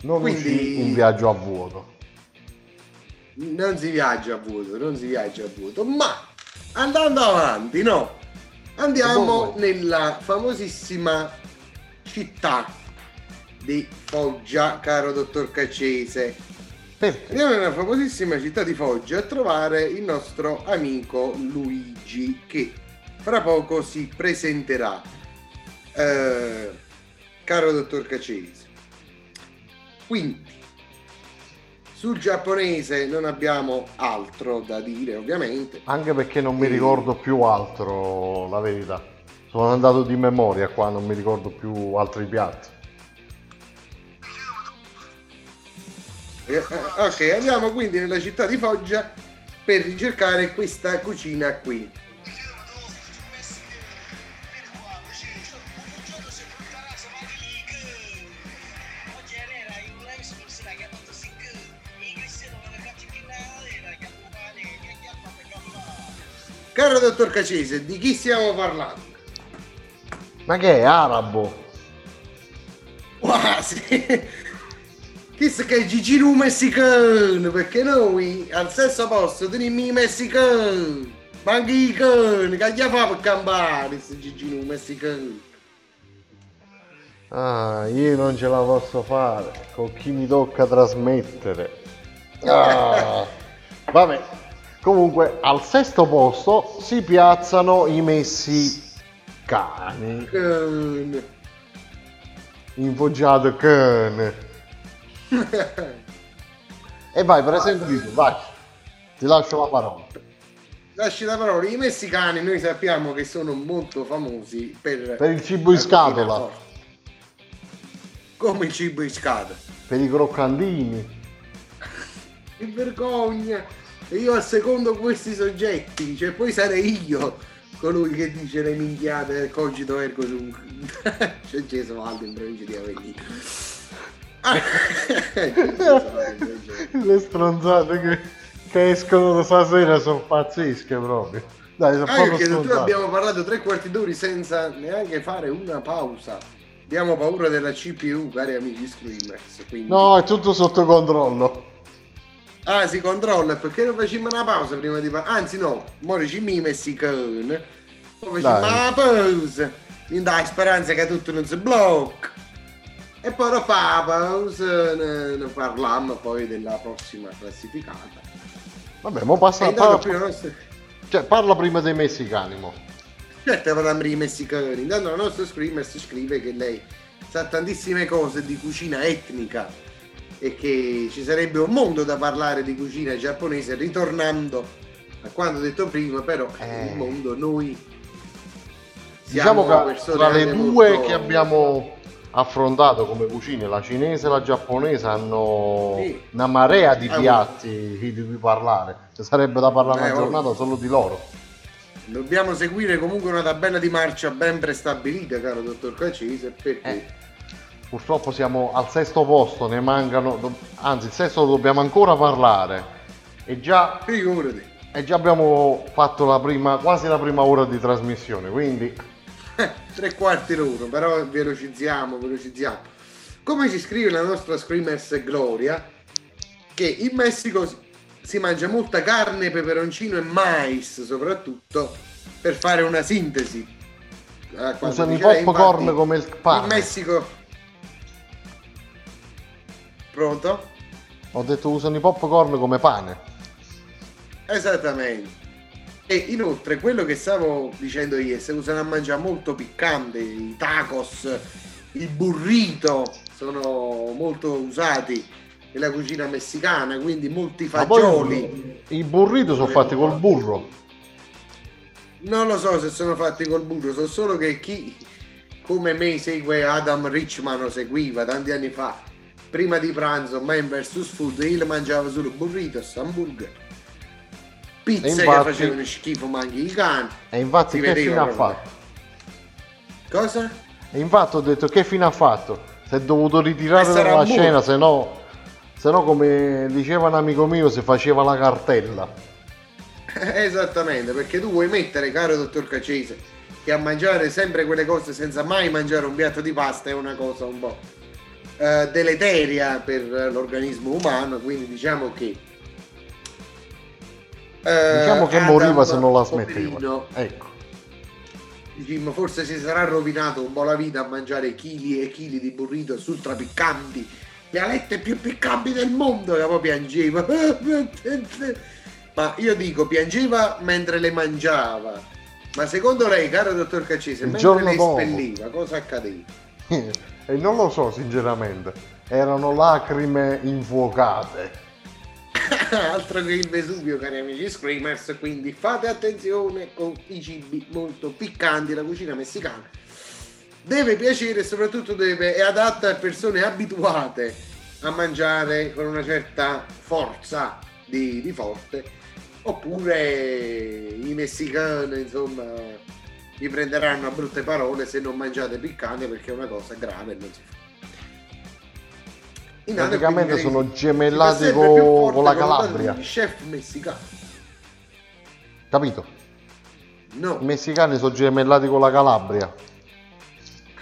Non Quindi- un viaggio a vuoto. non si viaggia a vuoto, non si viaggia a vuoto, ma andando avanti, no? Andiamo nella famosissima città di Foggia, caro dottor Caccese. Perché? Andiamo nella famosissima città di Foggia a trovare il nostro amico Luigi che fra poco si presenterà. Eh, caro dottor Caccese. Quindi, sul giapponese non abbiamo altro da dire, ovviamente. Anche perché non mi E- ricordo più altro, la verità. Sono andato di memoria qua, non mi ricordo più altri piatti. Ok, andiamo quindi nella città di Foggia per ricercare questa cucina qui. Caro dottor Cacese, di chi stiamo parlando? Ma che è arabo? Quasi! Chissà che è Gigiru messicano, perché noi al stesso posto teniamo i messicani. Ma anche i cani, che gli fa per campare, questo Gigino messicano? Ah, io non ce la posso fare con chi mi tocca trasmettere. Ah. Vabbè, comunque al sesto posto si piazzano i messi cani. Cane. Infoggiato cane. E vai, per esempio, vai. Ti lascio la parola. Lasci la parola, i messicani noi sappiamo che sono molto famosi per... Per il cibo in scatola. Come il cibo in scatola. Per i croccantini. Che vergogna! E io al secondo questi soggetti, cioè poi sarei io colui che dice le minchiate cogito ergo sum. C'è Gesualdo in provincia di Avellino. Ah, Le stronzate che, che escono da stasera sono pazzesche proprio. Dai, sono Ah, proprio stronzate. abbiamo parlato tre quarti d'ora senza neanche fare una pausa. Abbiamo paura della CPU, cari amici screamers. Quindi... No, è tutto sotto controllo. Ah, si controlla perché non facciamo una pausa prima di parlare. Anzi, no, ora ci mi messicano. Poi facciamo una pausa. In dai speranza che tutto non si blocca. E poi la pausa ne, ne parliamo poi della prossima classificata. Vabbè, mo passa, intanto parla, prima nostra... cioè, parla prima dei messicani, mo. Certo, parliamo di messicani. Intanto la nostra screamer si scrive che lei sa tantissime cose di cucina etnica e che ci sarebbe un mondo da parlare di cucina giapponese ritornando a quanto detto prima, però Eh. il mondo noi Diciamo siamo che persone tra le due molto- che abbiamo affrontato come cucine, la cinese e la giapponese, hanno Sì. una marea di Ah, piatti di cui parlare. Ci sarebbe da parlare Eh, una giornata solo di loro. Dobbiamo seguire comunque una tabella di marcia ben prestabilita, caro dottor Cacese, perché Eh. Purtroppo siamo al sesto posto, ne mancano, anzi il sesto lo dobbiamo ancora parlare. E già, figurati. e già abbiamo fatto la prima, quasi la prima ora di trasmissione, quindi tre quarti d'ora, però velocizziamo, velocizziamo. Come ci scrive la nostra Screamers Gloria, che in Messico si- mangia molta carne, peperoncino e mais, soprattutto, per fare una sintesi. Quando usano i popcorn come il pane. In Messico... Pronto? Ho detto usano i popcorn come pane. Esattamente. E inoltre quello che stavo dicendo io, si usano a mangiare molto piccante, i tacos, il burrito sono molto usati nella cucina messicana, quindi molti fagioli. i burrito sono fatti col burro. Non lo so se sono fatti col burro, so solo che chi come me segue Adam Richman o seguiva tanti anni fa, prima di pranzo, Man vs Food, io mangiava solo burritos, hamburger, pizze infatti- che facevano schifo, ma anche i cani. E infatti che fine ha fatto? Cosa? E infatti ho detto che fine ha fatto? Si è dovuto ritirare dalla scena, se no, se no come diceva un amico mio si faceva la cartella. Esattamente, perché tu vuoi mettere, caro dottor Cacese, che a mangiare sempre quelle cose senza mai mangiare un piatto di pasta è una cosa un po' eh, deleteria per l'organismo umano, quindi diciamo che... eh, Diciamo che Adam, moriva se non la smetteva. poverino, Ecco. diciamo, forse si sarà rovinato un po' la vita a mangiare chili e chili di burritos ultra piccanti, le alette più piccanti del mondo, che poi piangeva. Ma io dico, piangeva mentre le mangiava. Ma secondo lei, caro dottor Caccese, Il mentre le dopo. spelliva, cosa accadeva? e non lo so sinceramente. Erano lacrime infuocate. Altro che il Vesuvio, cari amici Screamers, quindi fate attenzione con i cibi molto piccanti, la cucina messicana. Deve piacere e soprattutto deve, è adatta a persone abituate a mangiare con una certa forza di, di forte. Oppure i messicani, insomma, vi prenderanno a brutte parole se non mangiate piccante perché è una cosa grave e non si fa. Intanto, Praticamente sono gemellati con la con la Calabria. di chef messicano. Capito? No, I messicani sono gemellati con la Calabria.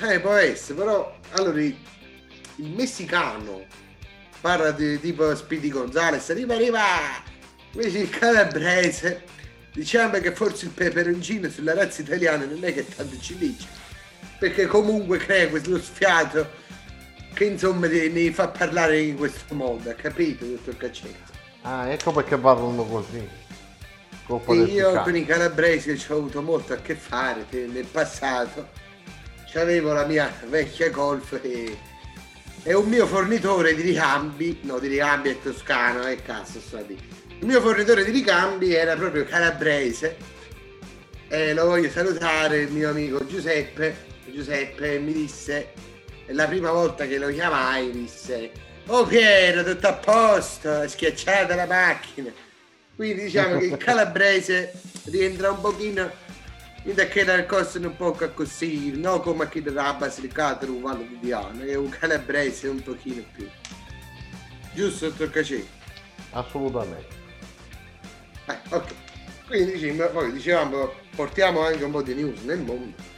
eh, può essere, però allora il il messicano parla di tipo Speedy Gonzales, arriva, arriva! Invece il calabrese diciamo che forse il peperoncino sulla razza italiana non è che tanto ci dice, perché comunque crea questo sfiato che insomma ne fa parlare in questo modo, capito, dottor Caccenzo? Ah, ecco perché parlano così. Colpa io con i calabresi ci ho avuto molto a che fare nel passato. C'avevo la mia vecchia Golf e, e un mio fornitore di ricambi, no di ricambi è toscano, è cazzo sta di. Il mio fornitore di ricambi era proprio calabrese e lo voglio salutare il mio amico Giuseppe. Giuseppe mi disse, è la prima volta che lo chiamai, mi disse Oh Piero, tutto a posto, schiacciata la macchina. Quindi diciamo che il calabrese rientra un pochino in che dal costo un po' così, non come chi della Basilicata o Valle di Diana, è un calabrese un pochino più. Giusto, dottor Cacè? Assolutamente. Eh, ok. Quindi diciamo, poi dicevamo, portiamo anche un po' di news nel mondo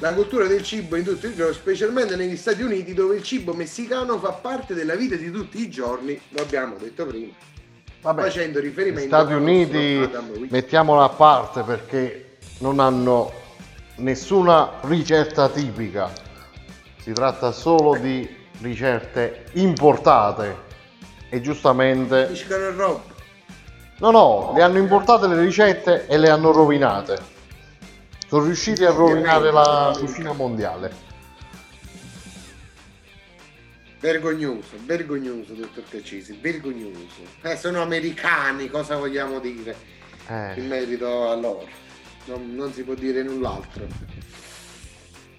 la cultura del cibo in tutto il giorno, specialmente negli Stati Uniti dove il cibo messicano fa parte della vita di tutti i giorni, lo abbiamo detto prima. Vabbè, facendo riferimento Stati Uniti mettiamolo a parte perché non hanno nessuna ricetta tipica, si tratta solo eh. di ricette importate e giustamente... No, no, le hanno importate le ricette e le hanno rovinate sono riusciti a rovinare la cucina mondiale. Vergognoso, vergognoso, dottor Cacisi, vergognoso. Eh, sono americani, cosa vogliamo dire eh. in merito a loro? Non, non, si può dire null'altro.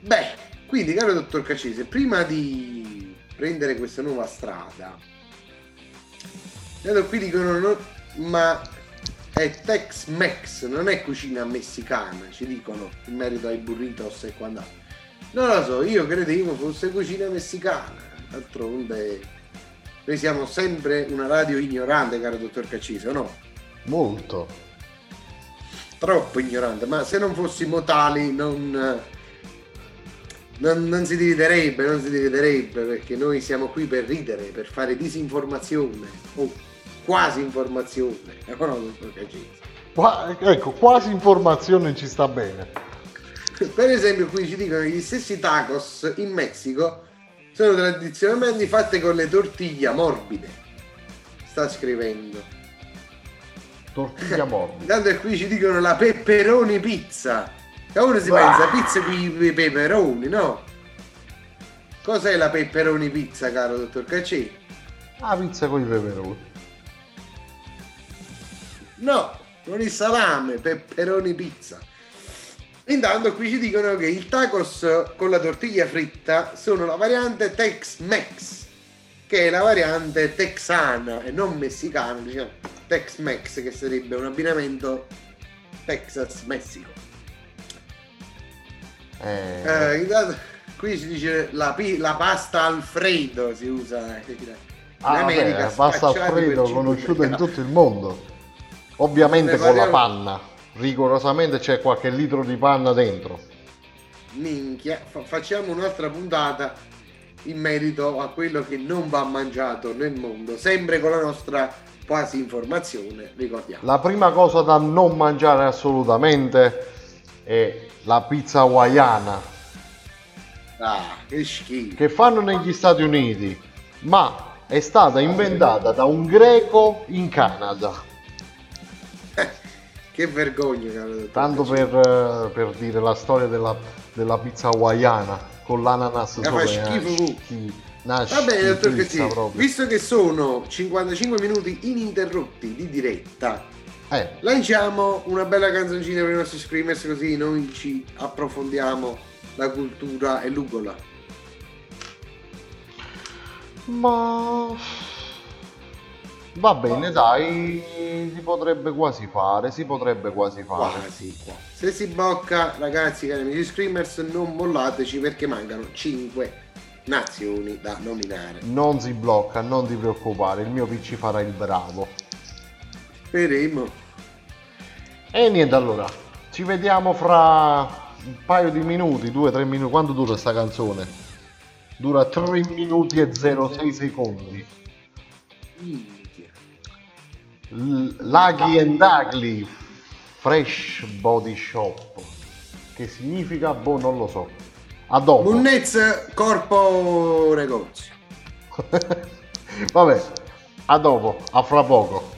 Beh, quindi, caro dottor Cacisi, prima di prendere questa nuova strada, vedo qui dicono, no, ma è Tex-Mex, non è cucina messicana, ci dicono in merito ai burritos e quant'altro. Non lo so, io credevo fosse cucina messicana, d'altronde noi siamo sempre una radio ignorante, caro dottor Cacciso, no? Molto. Troppo ignorante, ma se non fossimo tali non, non, non si dividerebbe, non si dividerebbe, perché noi siamo qui per ridere, per fare disinformazione. Oh quasi informazione. Qua, ecco, quasi informazione ci sta bene. Per esempio, qui ci dicono che gli stessi tacos in Messico sono tradizionalmente fatti con le tortiglie morbide. Sta scrivendo. Tortiglia morbida. Tanto qui ci dicono la pepperoni pizza. E uno si ah. pensa pizza con i peperoni, no? Cos'è la pepperoni pizza, caro dottor Cacci? La pizza con i peperoni. No, con il salame, peperoni pizza. Intanto qui ci dicono che il tacos con la tortiglia fritta sono la variante Tex-Mex, che è la variante texana e non messicana, diciamo Tex-Mex, che sarebbe un abbinamento Texas-Messico. Eh... Eh, intanto, qui si dice la, la, pasta Alfredo si usa eh, in ah, America. Vabbè, pasta Alfredo conosciuta in tutto il mondo. Ovviamente con la panna, rigorosamente c'è qualche litro di panna dentro. Minchia, fa- facciamo un'altra puntata in merito a quello che non va mangiato nel mondo, sempre con la nostra quasi informazione, ricordiamo. La prima cosa da non mangiare assolutamente è la pizza hawaiana. Ah, che schifo. Che fanno negli Stati Uniti, ma è stata inventata da un greco in Canada. Che vergogna, caro. Tanto per, eh, per, dire la storia della, della pizza hawaiana con l'ananas sopra. Fa schifo. Schifo. Va bene, dottor Cassi, visto che sono 55 minuti ininterrotti di diretta, eh. lanciamo una bella canzoncina per i nostri screamers così noi ci approfondiamo la cultura e l'ugola. Ma Va bene, dai, si potrebbe quasi fare, si potrebbe quasi fare. Quasi, quasi. Se si blocca, ragazzi, cari amici Screamers, non mollateci perché mancano 5 nazioni da nominare. Non si blocca, non ti preoccupare, il mio PC farà il bravo. Speriamo. E niente, allora, ci vediamo fra un paio di minuti, 2-3 minuti. Quanto dura sta canzone? Dura 3 minuti e 06 secondi. Mm. Laghi and Ugly Fresh Body Shop. Che significa? Boh, non lo so. A dopo. Munnez Corpo Negozio. Vabbè, a dopo, a fra poco.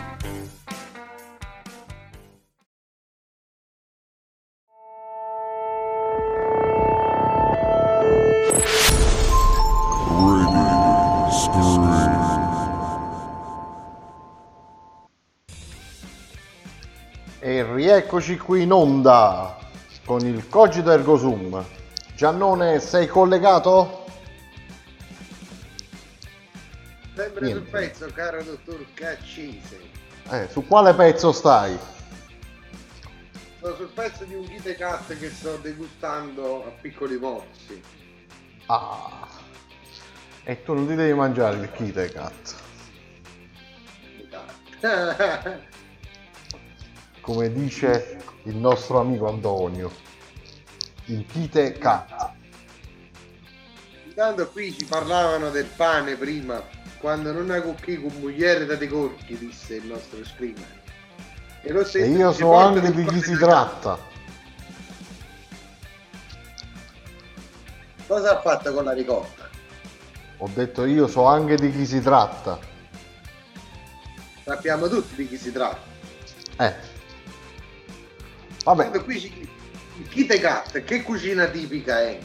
Rieccoci qui in onda con il Cogito Ergo Sum. Giannone, sei collegato? Sempre sul Niente. pezzo, caro dottor Caccese. Eh, su quale pezzo stai? Sono sul pezzo di un Kit Kat che sto degustando a piccoli morsi. Ah. E tu non ti devi mangiare il Kit Kat. Come dice il nostro amico Antonio, il kite cat. Intanto qui ci parlavano del pane prima, quando non hai cucchi con mugliere da dei corchi, disse il nostro screamer. E, lo E io so anche di chi si tratta. Cosa ha fatto con la ricotta? Ho detto io so anche di chi si tratta. Sappiamo tutti di chi si tratta. Eh. Vabbè, qui ci... il kite cat, che cucina tipica è?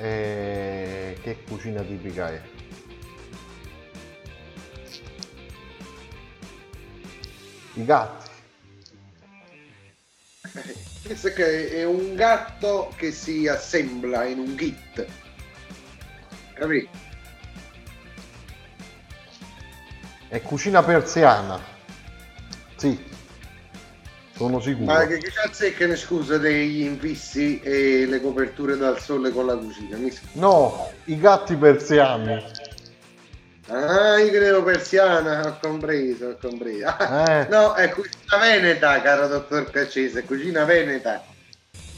eh, che cucina tipica è? I gatti. Questo è che è un gatto che si assembla in un kit. Capito? È cucina persiana. Sì. Sono sicuro. Ma che, che cazzo è che ne scusa degli infissi e le coperture dal sole con la cucina? Mi. No, i gatti persiani. Ah, io credo persiana, ho compreso, ho compreso. Ah, Eh, No, è cucina veneta, caro dottor Caccese, cucina veneta.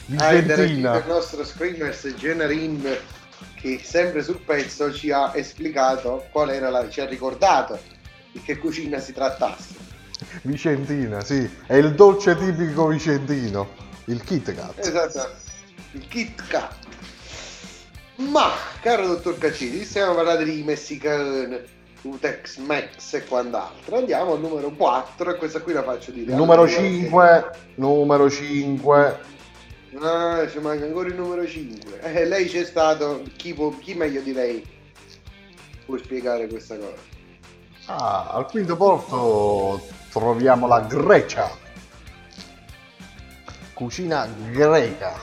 Interagito Vicentina. il nostro screamers Generin che sempre sul pezzo ci ha esplicato qual era la, ci ha ricordato di che cucina si trattasse. Vicentina, sì. È il dolce tipico vicentino. Il Kit Kat. Esatto, il Kit Kat. Ma, caro dottor Caccini, stiamo parlando di messicano, Utex Max e quant'altro. Andiamo al numero 4 e questa qui la faccio dire. Numero Allora, 5. Numero 5. Ah, ci manca ancora il numero 5. Eh, lei c'è stato, chi, può- chi meglio di lei può spiegare questa cosa? Ah, al quinto posto troviamo la Grecia. Cucina greca.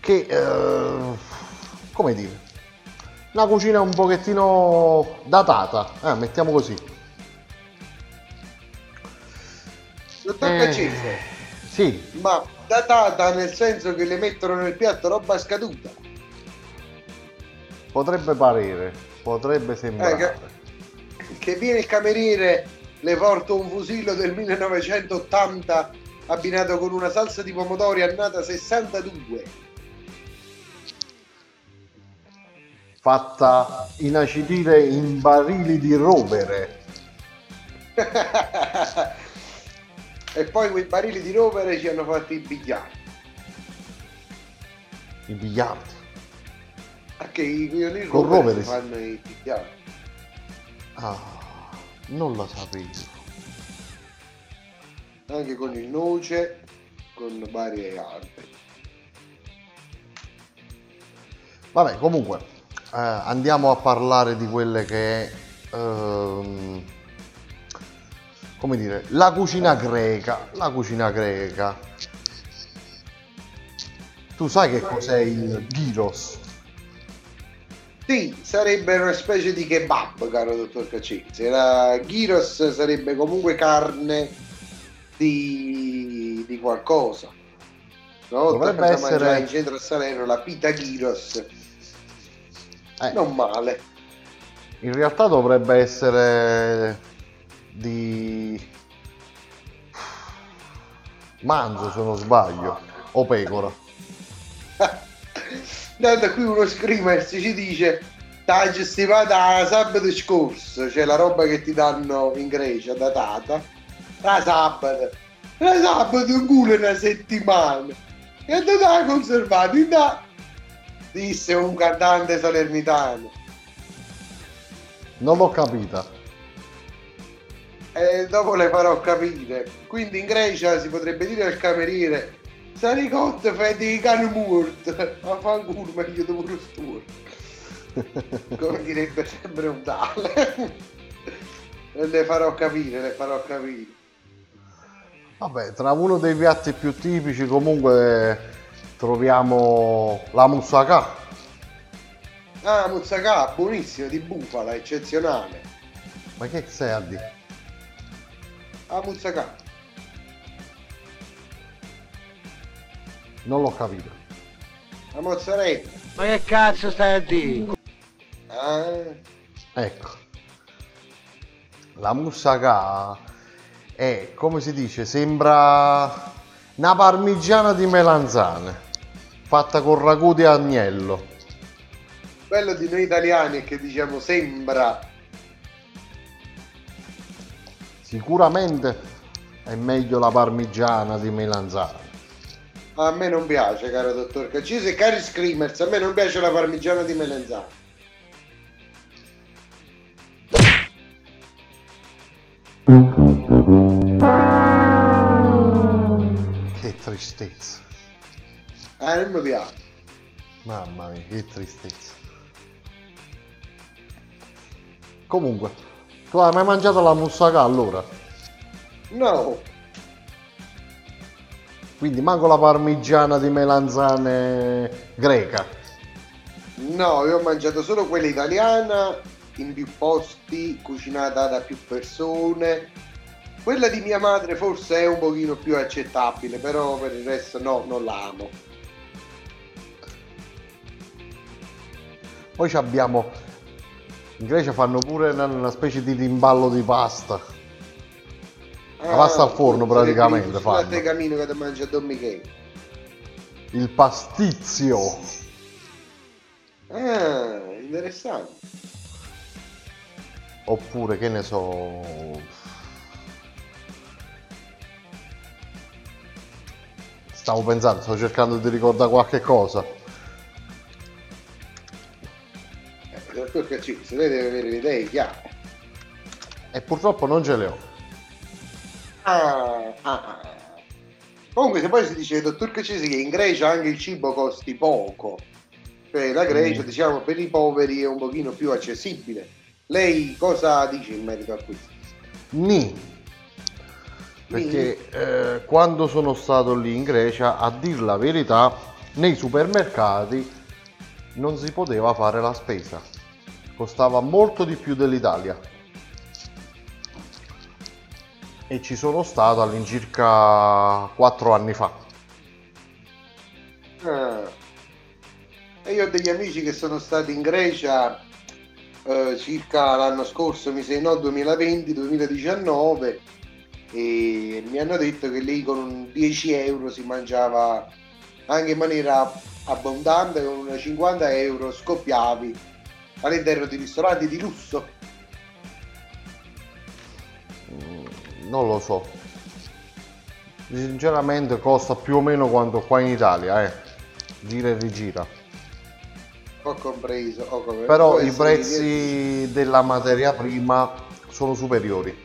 Che, eh, come dire, una cucina un pochettino datata, eh, mettiamo così. Dottor Eh, Caccese, Sì, ma datata nel senso che le mettono nel piatto roba scaduta. potrebbe parere, potrebbe sembrare. Che viene il cameriere, le porta un fusillo del 1980 abbinato con una salsa di pomodori annata 62. Fatta inacidire in barili di rovere. e poi quei barili di rovere ci hanno fatto i bigliardi. I biliardi. Anche i Con rovere fanno i bigliardi. Ah, non la sapevo. Anche con il noce, con varie altre. Vabbè, comunque, eh, andiamo a parlare di quelle che è, ehm, come dire, la cucina greca. La cucina greca. Tu sai che cos'è il gyros? Sì, sarebbe una specie di kebab, caro dottor Caccese. La gyros sarebbe comunque carne di, di qualcosa. Una volta Dovrebbe che essere- mangiare in centro a Salerno la pita gyros, Eh, non male. In realtà dovrebbe essere di manzo se non sbaglio, o pecora. Tanto qui uno screamer ci dice T'hai gestivata sabato scorso, cioè la roba che ti danno in Grecia datata. La sabato. La sabato in culo una settimana. E te l'hai conservata in da. Disse un cantante salernitano. Non l'ho capita. E dopo le farò capire. Quindi in Grecia si potrebbe dire al cameriere Saricotte fai di cane morto. Ma fa un culo meglio di pure stuo. come direbbe sempre un tale. Le farò capire, le farò capire. Vabbè, tra uno dei piatti più tipici comunque troviamo la moussaka. Ah, moussaka, buonissimo, di bufala, eccezionale. Ma che sei a dire? Ah, moussaka. Non l'ho capito. La mozzarella. Ma che cazzo stai a dire? Ah, Ecco. La moussaka è, come si dice, sembra una parmigiana di melanzane, fatta con ragù di agnello. bello di noi italiani è che diciamo sembra. Sicuramente è meglio la parmigiana di melanzane. A me non piace, caro dottor Caccese cari screamers, a me non piace la parmigiana di melenzano. Che tristezza. Ah, non mi piace. Mamma mia, che tristezza. Comunque, tu hai mai mangiato la moussaka allora? No, Quindi manco la parmigiana di melanzane greca. no, io ho mangiato solo quella italiana, in più posti, cucinata da più persone. Quella di mia madre forse è un pochino più accettabile, però per il resto no, non la amo. Poi abbiamo in Grecia fanno pure una, una specie di rimballo di pasta. La pasta al forno, praticamente, fanno. Guarda camino che ti mangia Don Michele. Il pastizio. Ah, interessante. Oppure che ne so. Stavo pensando, stavo cercando di ricordare qualche cosa. Eh, se lei deve avere le idee chiare. E purtroppo non ce le ho. Ah, ah. Comunque, se poi si dice, dottor Caccesi, che in Grecia anche il cibo costi poco, cioè la Grecia, Mm. diciamo, per i poveri è un pochino più accessibile. Lei cosa dice in merito a questo? Ni. Perché eh, quando sono stato lì in Grecia, a dir la verità, nei supermercati non si poteva fare la spesa. Costava molto di più dell'Italia. E ci sono stato all'incirca 4 anni fa. Ah. E io ho degli amici che sono stati in Grecia eh, circa l'anno scorso, mi sa no, 2020-2019 e mi hanno detto che lì con un 10 euro si mangiava anche in maniera abbondante, con una 50 euro scoppiavi all'interno di ristoranti di lusso. Non lo so. Sinceramente costa più o meno quanto qua in Italia, eh. Gira e rigira. Ho compreso. ho compreso. Però i prezzi della materia prima sono superiori.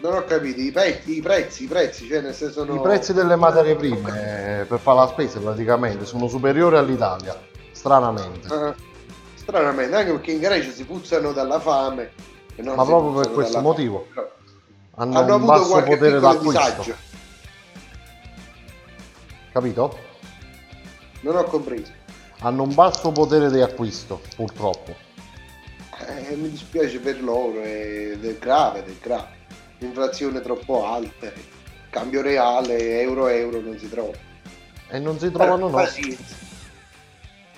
Non ho capito, i, prezzi, i prezzi, i prezzi, cioè nel senso no... I prezzi delle materie prime eh, per fare la spesa praticamente sono superiori all'Italia, stranamente. Ah, stranamente, anche perché in Grecia si puzzano dalla fame. Ma proprio per questo motivo. Però Hanno, Hanno un avuto basso qualche potere d'acquisto, disagio. capito? Non ho compreso. Hanno un basso potere di acquisto, purtroppo. Eh, mi dispiace per loro, è grave, è grave. Inflazione troppo alta, cambio reale, euro-euro non si trova. E non si trovano no. Pazienza.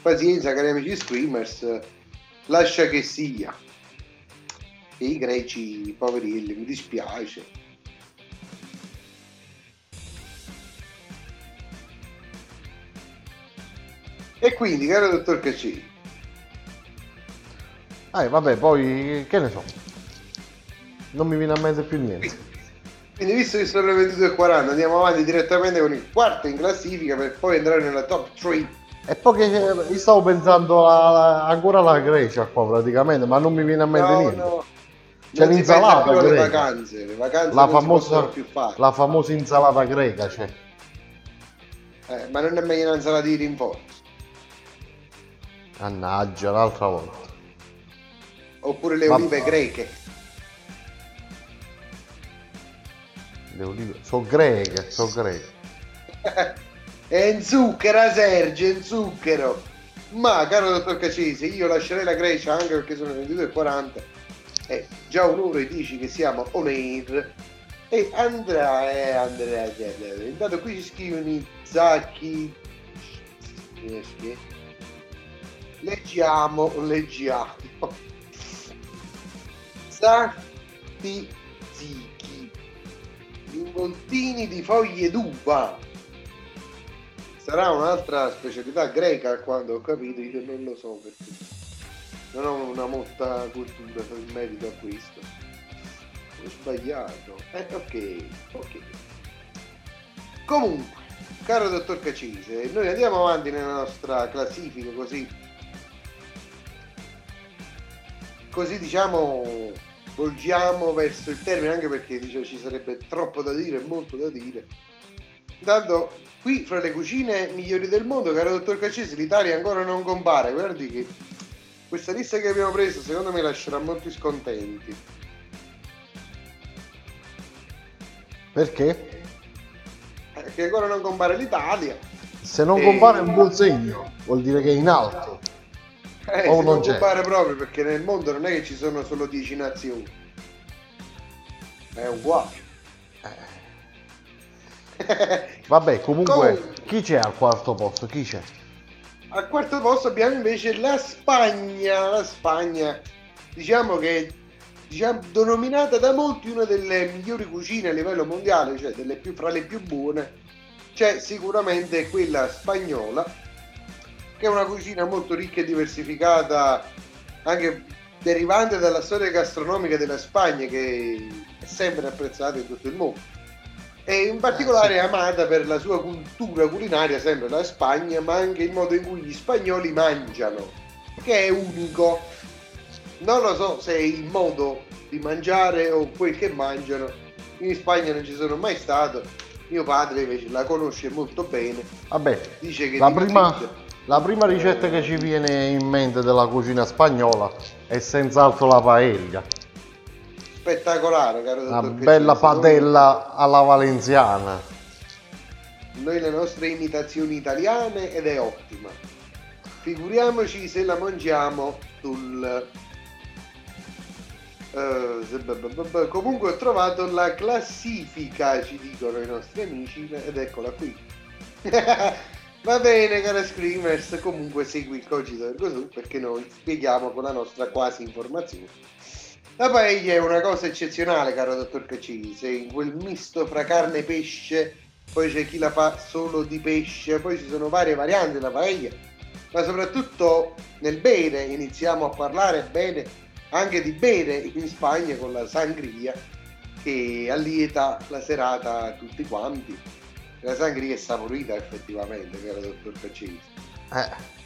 Pazienza, cari amici streamers, lascia che sia. E i greci, poverilli, mi dispiace. E quindi, caro dottor Caccini, Eh vabbè, poi che ne so. Non mi viene a mente più niente. quindi visto che sono le 22.40 andiamo avanti direttamente con il quarto in classifica per poi entrare nella top 3 E poi che io stavo pensando a- ancora alla Grecia qua praticamente, ma non mi viene a mente no, niente. no. C'è Non l'insalata greca. vacanze le vacanze La famosa, la famosa insalata greca c'è. Eh, ma non è meglio un'insalata di rinforzo Mannaggia, l'altra volta. oppure le Vabbè. olive greche Le olive. Sono greche, sono greche. è in zucchero Sergio è in zucchero ma caro dottor Cacese io lascerei la Grecia anche perché sono le 22.40 e già un'ora e dici che siamo on air e andrà e andrà intanto qui ci scrivono zacchi. Leggiamo, leggiamo. Satti zichi. Involtini di foglie d'uva. Sarà un'altra specialità greca quando ho capito, io non lo so perché non ho una molta cultura in merito a questo. Ho sbagliato. Eh, ok, ok. Comunque, caro dottor Cacise, noi andiamo avanti nella nostra classifica così. Così diciamo volgiamo verso il termine anche perché dice, ci sarebbe troppo da dire, molto da dire. Intanto qui fra le cucine migliori del mondo, caro dottor Cacese, l'Italia ancora non compare. Guardi che questa lista che abbiamo preso secondo me lascerà molti scontenti. Perché? Eh, Che ancora non compare l'Italia. Se non Eh, compare è un buon segno, vuol dire che è in alto. Eh, si non c'è. compare proprio perché nel mondo non è che ci sono solo 10 nazioni. È uguale. Vabbè, comunque, Comunque. chi c'è al quarto posto? Chi c'è? Al quarto posto abbiamo invece la Spagna. La Spagna, diciamo che diciamo, denominata da molti una delle migliori cucine a livello mondiale, cioè delle più, fra le più buone, c'è sicuramente quella spagnola, che è una cucina molto ricca e diversificata, anche derivante dalla storia gastronomica della Spagna, che è sempre apprezzata in tutto il mondo. E in particolare è amata per la sua cultura culinaria, sempre la Spagna, ma anche il modo in cui gli spagnoli mangiano, che è unico. Non lo so se è il modo di mangiare o quel che mangiano. In Spagna non ci sono mai stato. Mio padre invece la conosce molto bene. Vabbè, Dice che la prima, la prima ricetta che ci viene in mente della cucina spagnola è senz'altro la paella. Spettacolare, caro Una dottor bella. Noi- padella alla valenziana. noi le nostre imitazioni italiane ed è ottima. Figuriamoci se la mangiamo sul... eh, comunque ho trovato la classifica, ci dicono i nostri amici, ed eccola qui. Va bene, cara Screamers, comunque segui il cogito ergo sum perché noi spieghiamo con la nostra quasi informazione. La paella è una cosa eccezionale, caro dottor Cacise, in quel misto fra carne e pesce poi c'è chi la fa solo di pesce, poi ci sono varie varianti della paella, ma soprattutto nel bere iniziamo a parlare bene anche di bere in Spagna con la sangria che allieta la serata a tutti quanti. La sangria è saporita effettivamente, caro dottor Cacese. Eh.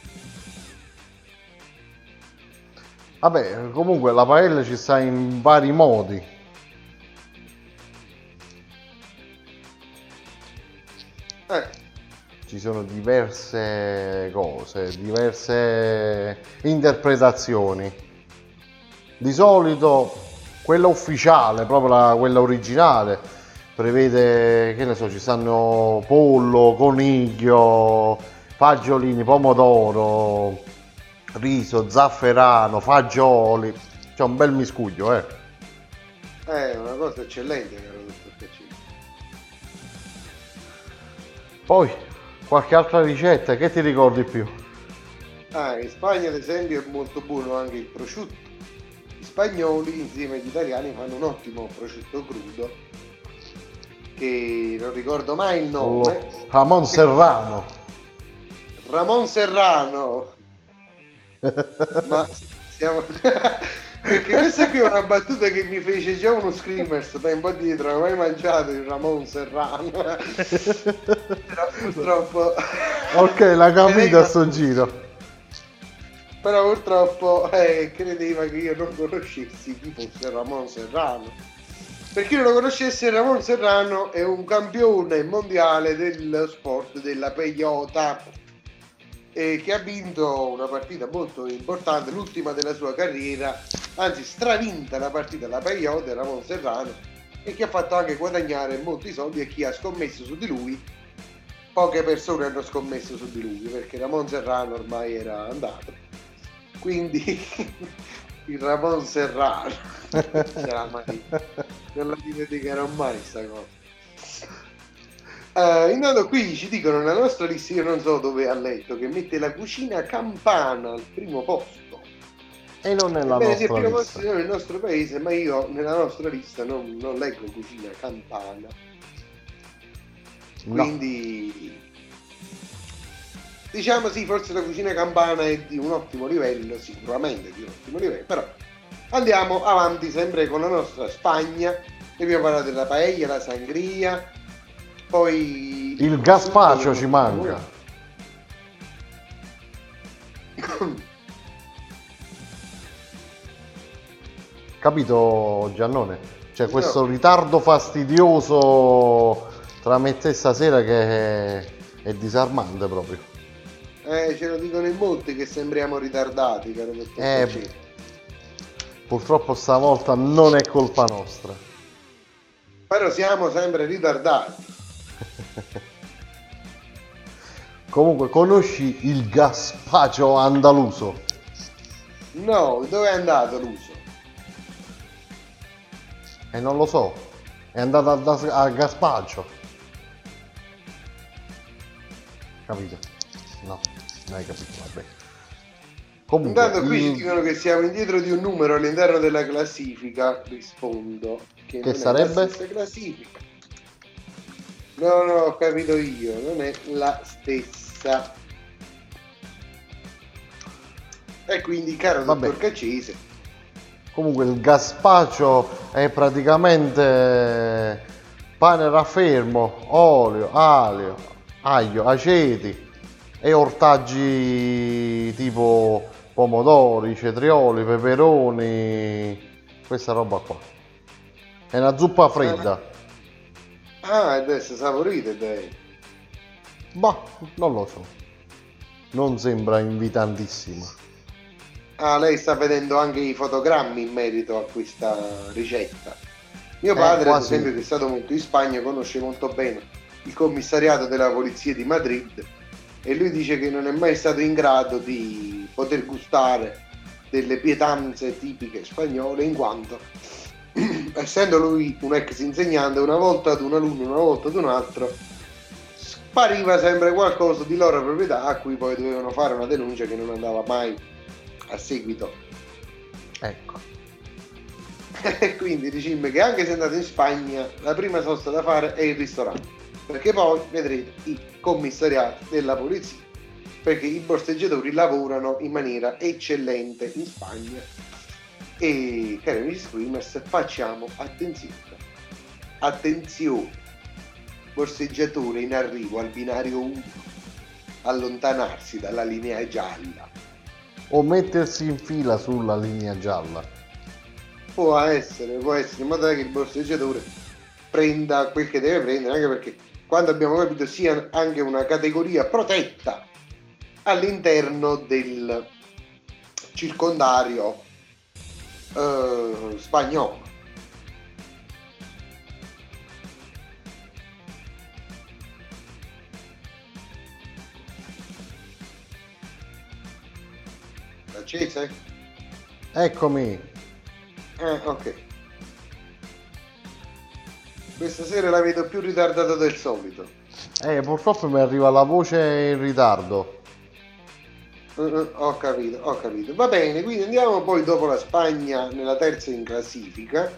Vabbè, comunque la paella ci sta in vari modi. Eh, Ci sono diverse cose, diverse interpretazioni. Di solito quella ufficiale, proprio la- quella originale, prevede, che ne so, ci stanno pollo, coniglio, fagiolini, pomodoro, riso, zafferano, fagioli. C'è un bel miscuglio, eh. è una cosa eccellente, caro dottor Cacese. Poi, qualche altra ricetta, che ti ricordi più? Ah, in Spagna ad esempio è molto buono anche il prosciutto. Gli spagnoli insieme agli italiani fanno un ottimo prosciutto crudo che non ricordo mai il nome. Ramon Serrano. Ramon Serrano. Ma siamo... Perché questa qui è una battuta che mi fece già uno screamers tempo dietro, non ho mai mangiato il Ramon Serrano. Però purtroppo... Ok, l'ha capito Ecco. a sto giro. Però purtroppo eh, credeva che io non conoscessi chi fosse Ramon Serrano. Per chi non lo conoscesse, Ramon Serrano è un campione mondiale dello sport della peyota e che ha vinto una partita molto importante, l'ultima della sua carriera, anzi stravinta la partita la peyota Ramon Serrano e che ha fatto anche guadagnare molti soldi a chi ha scommesso su di lui. Poche persone hanno scommesso su di lui perché Ramon Serrano ormai era andato quindi il Ramon Serrano non la dimenticherò mai sta cosa Eh, intanto qui ci dicono nella nostra lista, io non so dove ha letto, che mette la cucina campana al primo posto. E non nella Ebbene, nostra primo lista. posto nel nostro paese, ma io nella nostra lista non, non leggo cucina campana. No. Quindi diciamo sì, forse la cucina campana è di un ottimo livello, sicuramente di un ottimo livello, però andiamo avanti sempre con la nostra Spagna. Ne abbiamo parlato della paella, la sangria, poi Il gazpacio ci manca. Capito Giannone? C'è questo ritardo fastidioso tra me e te stasera che è, è disarmante proprio. Eh, ce lo dicono in molti che sembriamo ritardati, caro Eh. Purtroppo stavolta non è colpa nostra. Però siamo sempre ritardati. Comunque, conosci il gazpacio andaluso? No, dove è andato l'uso? E non lo so. È andato a, das- a gazpacio. Capito? No, non hai capito, vabbè. Comunque, Intanto qui ci il- dicono che siamo indietro di un numero all'interno della classifica. Rispondo che, non è sarebbe? la stessa classifica. No, no, ho capito io, non è la stessa. E quindi, caro Vabbè. dottor Caccese, Comunque il gazpacio è praticamente pane raffermo, olio, alio, aglio, aceti e ortaggi tipo pomodori, cetrioli, peperoni, questa roba qua. È una zuppa fredda. Ah, adesso saporite, dai. Ma non lo so. Non sembra invitantissima. Ah, lei sta vedendo anche i fotogrammi in merito a questa ricetta. Mio Eh, padre, ad quasi. esempio, che è stato molto in Spagna, conosce molto bene il commissariato della polizia di Madrid e lui dice che non è mai stato in grado di poter gustare delle pietanze tipiche spagnole in quanto essendo lui un ex insegnante una volta ad un alunno una volta ad un altro spariva sempre qualcosa di loro proprietà a cui poi dovevano fare una denuncia che non andava mai a seguito Ecco. e quindi diciamo che anche se andate in Spagna la prima sosta da fare è il ristorante perché poi vedrete i commissariati della polizia perché i borseggiatori lavorano in maniera eccellente in Spagna e cari amici screamers facciamo attenzione. Attenzione. Borseggiatore in arrivo al binario 1 allontanarsi dalla linea gialla. O mettersi in fila sulla linea gialla. Può essere, può essere, in modo che il borseggiatore prenda quel che deve prendere, anche perché quando abbiamo capito sia anche una categoria protetta all'interno del circondario eh, spagnolo. Accese? Eccomi. Eh, ok. Questa sera la vedo più ritardata del solito. Eh, purtroppo mi arriva la voce in ritardo. Eh, ho capito, ho capito. Va bene, quindi andiamo poi dopo la Spagna nella terza in classifica,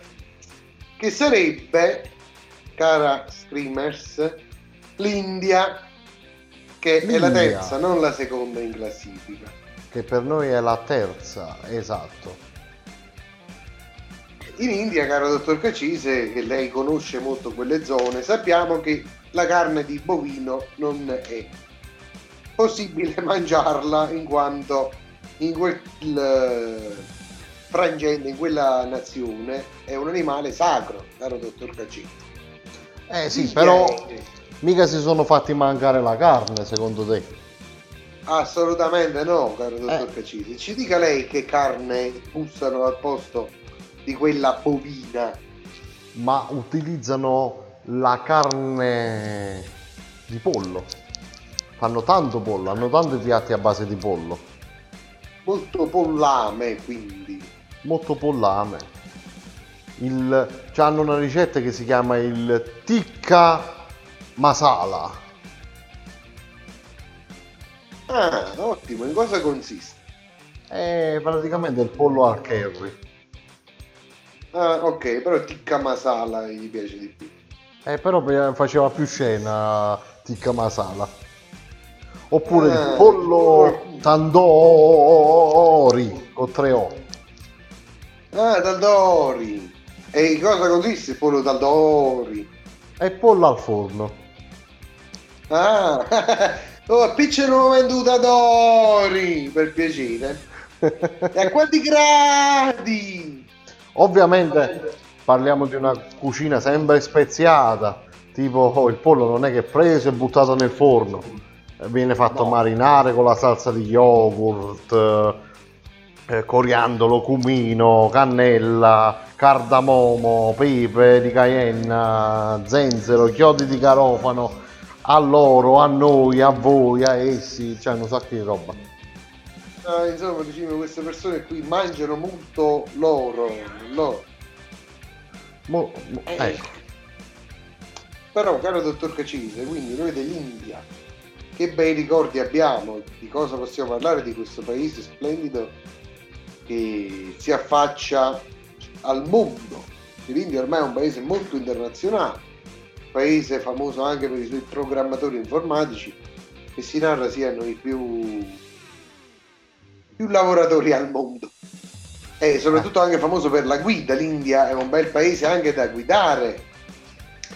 che sarebbe, cara Screamers, l'India, che è la L'India. terza, non la seconda in classifica. Che per noi è la terza, esatto. In India, caro dottor Cacise, che lei conosce molto quelle zone, sappiamo che la carne di bovino non è possibile mangiarla in quanto in quel eh, frangente, in quella nazione, è un animale sacro, caro dottor Cacise. Eh sì, però mica si sono fatti mancare la carne, secondo te? Assolutamente no, caro dottor Eh. Cacisi. Ci dica lei che carne bussano al posto di quella bovina. Ma utilizzano la carne di pollo. Fanno tanto pollo, hanno tanti piatti a base di pollo. Molto pollame, quindi. Molto pollame. Il... hanno una ricetta che si chiama il tikka masala. Ah, ottimo, in cosa consiste? È praticamente il pollo al curry. Ah, ok, però tikka masala gli piace di più. Eh, però pe- faceva più scena tikka masala. Oppure il Ah. pollo tandoori con 3 O. Ah, Taldori. E cosa consiste il pollo Taldori? E pollo al forno. Ah, oh, appicciano venduta Dori, per piacere. E a quanti gradi? Ovviamente parliamo di una cucina sempre speziata, tipo oh, il pollo non è che è preso e buttato nel forno, eh, viene fatto No. marinare con la salsa di yogurt, eh, coriandolo, cumino, cannella, cardamomo, pepe di cayenne, zenzero, chiodi di garofano, a loro, a noi, a voi, a essi, cioè un sacco di roba. Ah, insomma, diciamo, queste persone qui mangiano molto loro, loro. Mo- mo- ecco. Però, caro dottor Cacise, quindi noi dell'India, che bei ricordi abbiamo, di cosa possiamo parlare di questo paese splendido che si affaccia al mondo. L'India ormai è un paese molto internazionale, paese famoso anche per i suoi programmatori informatici, che si narra siano i più, più lavoratori al mondo. E soprattutto anche famoso per la guida, l'India è un bel paese anche da guidare,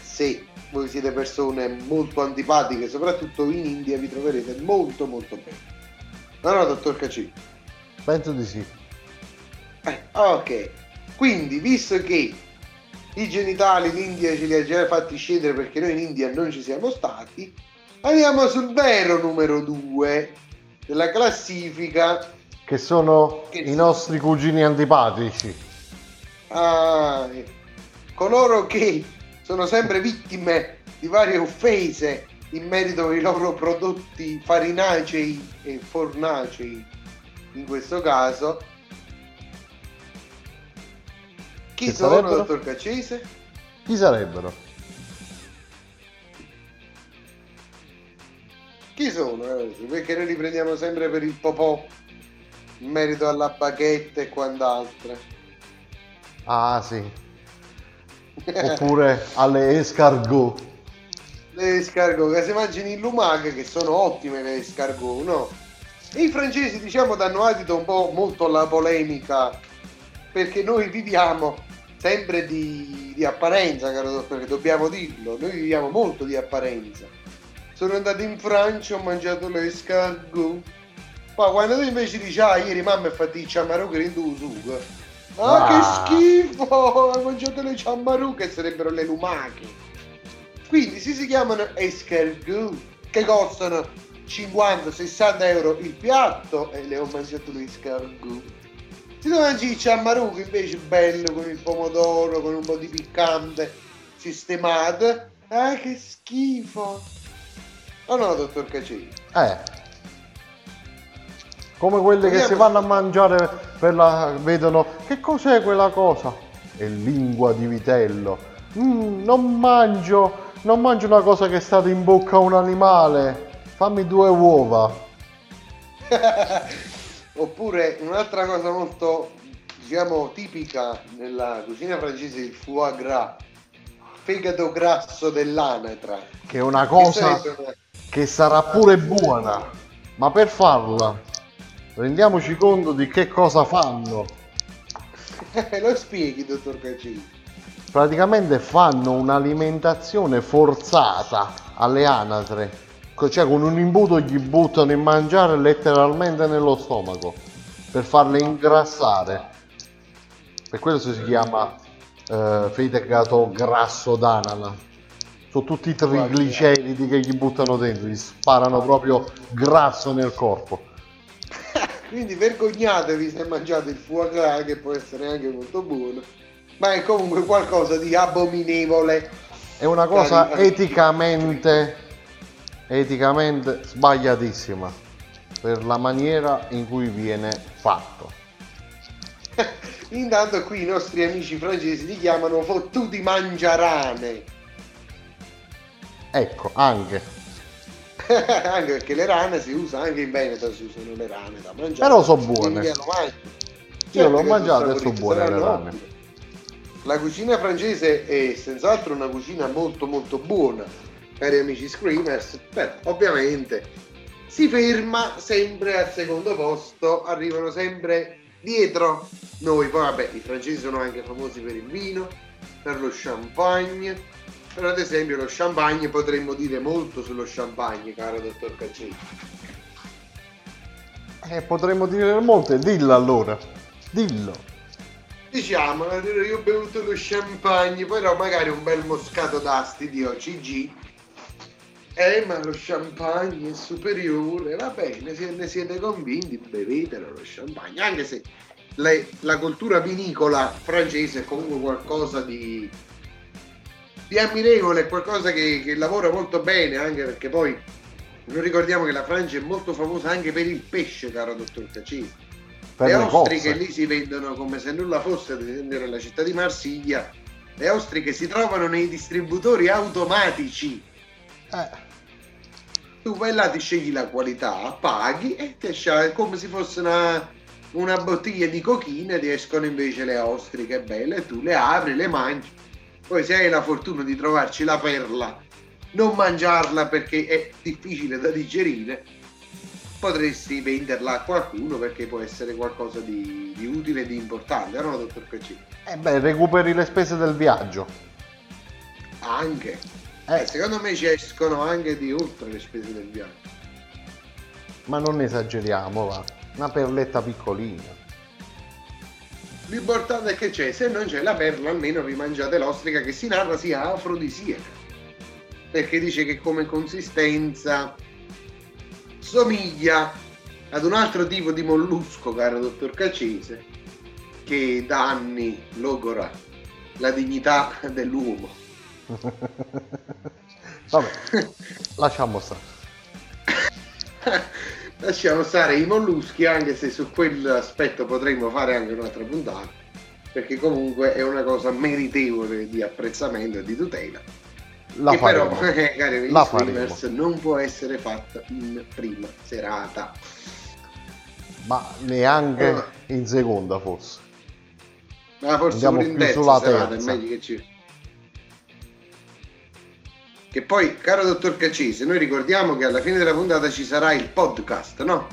se voi siete persone molto antipatiche, soprattutto in India vi troverete molto molto bene. No, no, dottor Cacci. Penso di sì. Eh, ok, quindi visto che i genitali l'India ce li ha già fatti scendere perché noi in India non ci siamo stati, andiamo sul vero numero 2 della classifica. Che sono Che i sì. nostri cugini antipatici. Ah, coloro che sono sempre vittime di varie offese in merito ai loro prodotti farinacei e fornacei, in questo caso. Chi Che sono, sarebbero? dottor Caccese? Chi sarebbero? Chi sono? eh? Perché noi li prendiamo sempre per il popò in merito alla baguette e quant'altro. Ah sì. Oppure alle escargot. le escargot che si mangiano in lumache che sono ottime le escargot no? e i francesi diciamo danno adito un po' molto alla polemica perché noi viviamo sempre di, di apparenza caro dottore dobbiamo dirlo noi viviamo molto di apparenza sono andato in Francia ho mangiato le escargot ma quando tu invece dici ah ieri mamma ha fatto i ciamarocche in tu sugo ah, Ah. che schifo ho mangiato le ciamarocche che sarebbero le lumache quindi si, si chiamano escargot che costano 50-60 euro il piatto e le ho mangiato le escargot. Se tu mangi il ciammaruco invece bello con il pomodoro, con un po' di piccante sistemato, ah che schifo! Oh no, dottor Cacini. Eh. Come quelli che si vanno a mangiare per la... vedono che cos'è quella cosa? È lingua di vitello. Mm, non mangio, non mangio una cosa che è stata in bocca a un animale. Fammi due uova. Oppure un'altra cosa molto, diciamo, tipica nella cucina francese, il foie gras, fegato grasso dell'anatra. Che è una Che cosa sarebbe una- che sarà pure buona. Ma per farla, rendiamoci conto di che cosa fanno. Lo spieghi, dottor Caccini. praticamente fanno un'alimentazione forzata alle anatre, cioè con un imbuto gli buttano in mangiare letteralmente nello stomaco per farle ingrassare. Per quello si chiama eh, fegato grasso d'anana. Sono tutti i trigliceridi che gli buttano dentro, gli sparano proprio grasso nel corpo. Quindi vergognatevi se mangiate il foie gras, che può essere anche molto buono, ma è comunque qualcosa di abominevole. È una cosa eticamente, eticamente sbagliatissima per la maniera in cui viene fatto. Intanto qui i nostri amici francesi li chiamano fottuti mangiarane. Ecco, anche. anche perché le rane si usa anche in Veneto, si usano le rane da mangiare. Però so buone. Io Certo l'ho mangiato e sono buone le rane. ottime. La cucina francese è senz'altro una cucina molto molto buona, cari amici screamers, però ovviamente si ferma sempre al secondo posto, arrivano sempre dietro noi. Poi vabbè, i francesi sono anche famosi per il vino, per lo champagne, però ad esempio lo champagne potremmo dire molto sullo champagne, caro dottor Caccini. Eh, potremmo dire molte, dillo allora. Dillo. Diciamo, io ho bevuto lo champagne, però magari un bel moscato d'asti di OCG. Eh, ma lo champagne è superiore, va bene, se ne siete convinti, bevetelo lo champagne, anche se le- la cultura vinicola francese è comunque qualcosa di, di ammirevole, è qualcosa che, che lavora molto bene, anche perché poi non ricordiamo che la Francia è molto famosa anche per il pesce, caro dottor Caccini Per le le ostriche lì si vendono come se nulla fosse, ad esempio nella città di Marsiglia. Le ostriche si trovano nei distributori automatici. Eh, Tu vai là, ti scegli la qualità, paghi e ti esce come se fosse una, una bottiglia di cochina ti escono invece le ostriche belle tu le apri, le mangi. Poi se hai la fortuna di trovarci la perla, non mangiarla perché è difficile da digerire, potresti venderla a qualcuno perché può essere qualcosa di, di utile e di importante, no, dottor Caccini? eh beh, recuperi le spese del viaggio. Anche. Eh, Eh, secondo me ci escono anche di oltre le spese del viaggio. ma non esageriamo, va. Una perletta piccolina. L'importante è che c'è, se non c'è la perla almeno vi mangiate l'ostrica che si narra sia afrodisiaca. Perché dice che come consistenza somiglia ad un altro tipo di mollusco, caro dottor Caccese, che da anni logora la dignità dell'uomo. Vabbè, lasciamo stare. Lasciamo stare i molluschi, anche se su quell'aspetto potremmo fare anche un'altra puntata, perché comunque è una cosa meritevole di apprezzamento e di tutela. La che faremo. però, cari amici La streamers, faremo. non può essere fatta in prima serata. Ma neanche Eh. in seconda, forse. Ma forse Andiamo pure in più terza sulla serata, è meglio che ci... Che poi, caro dottor Caccese, noi ricordiamo che alla fine della puntata ci sarà il podcast, no?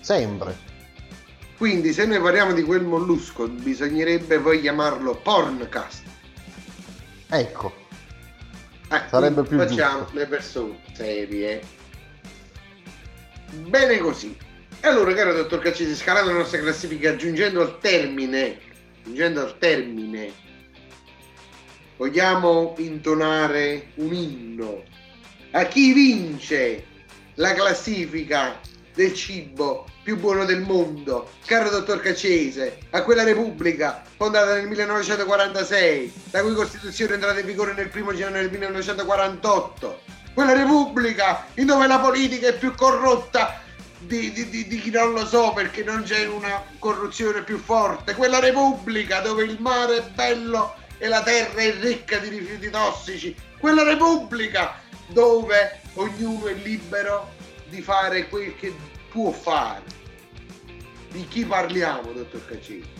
Sempre. Quindi se noi parliamo di quel mollusco, bisognerebbe poi chiamarlo porncast. Ecco, Eh, Sarebbe più Facciamo giusto. le persone serie. Bene così. E allora, caro dottor Caccese, scalando la nostra classifica, aggiungendo al termine, aggiungendo al termine, vogliamo intonare un inno a chi vince la classifica del cibo più buono del mondo, caro dottor Caccese, a quella Repubblica fondata nel 1946, la cui Costituzione è entrata in vigore nel 1 gennaio del 1948. Quella Repubblica in dove la politica è più corrotta di, di- di- di chi non lo so perché non c'è una corruzione più forte. Quella Repubblica dove il mare è bello e la terra è ricca di rifiuti tossici. Quella Repubblica dove ognuno è libero di fare quel che può fare. Di chi parliamo, dottor Caccini?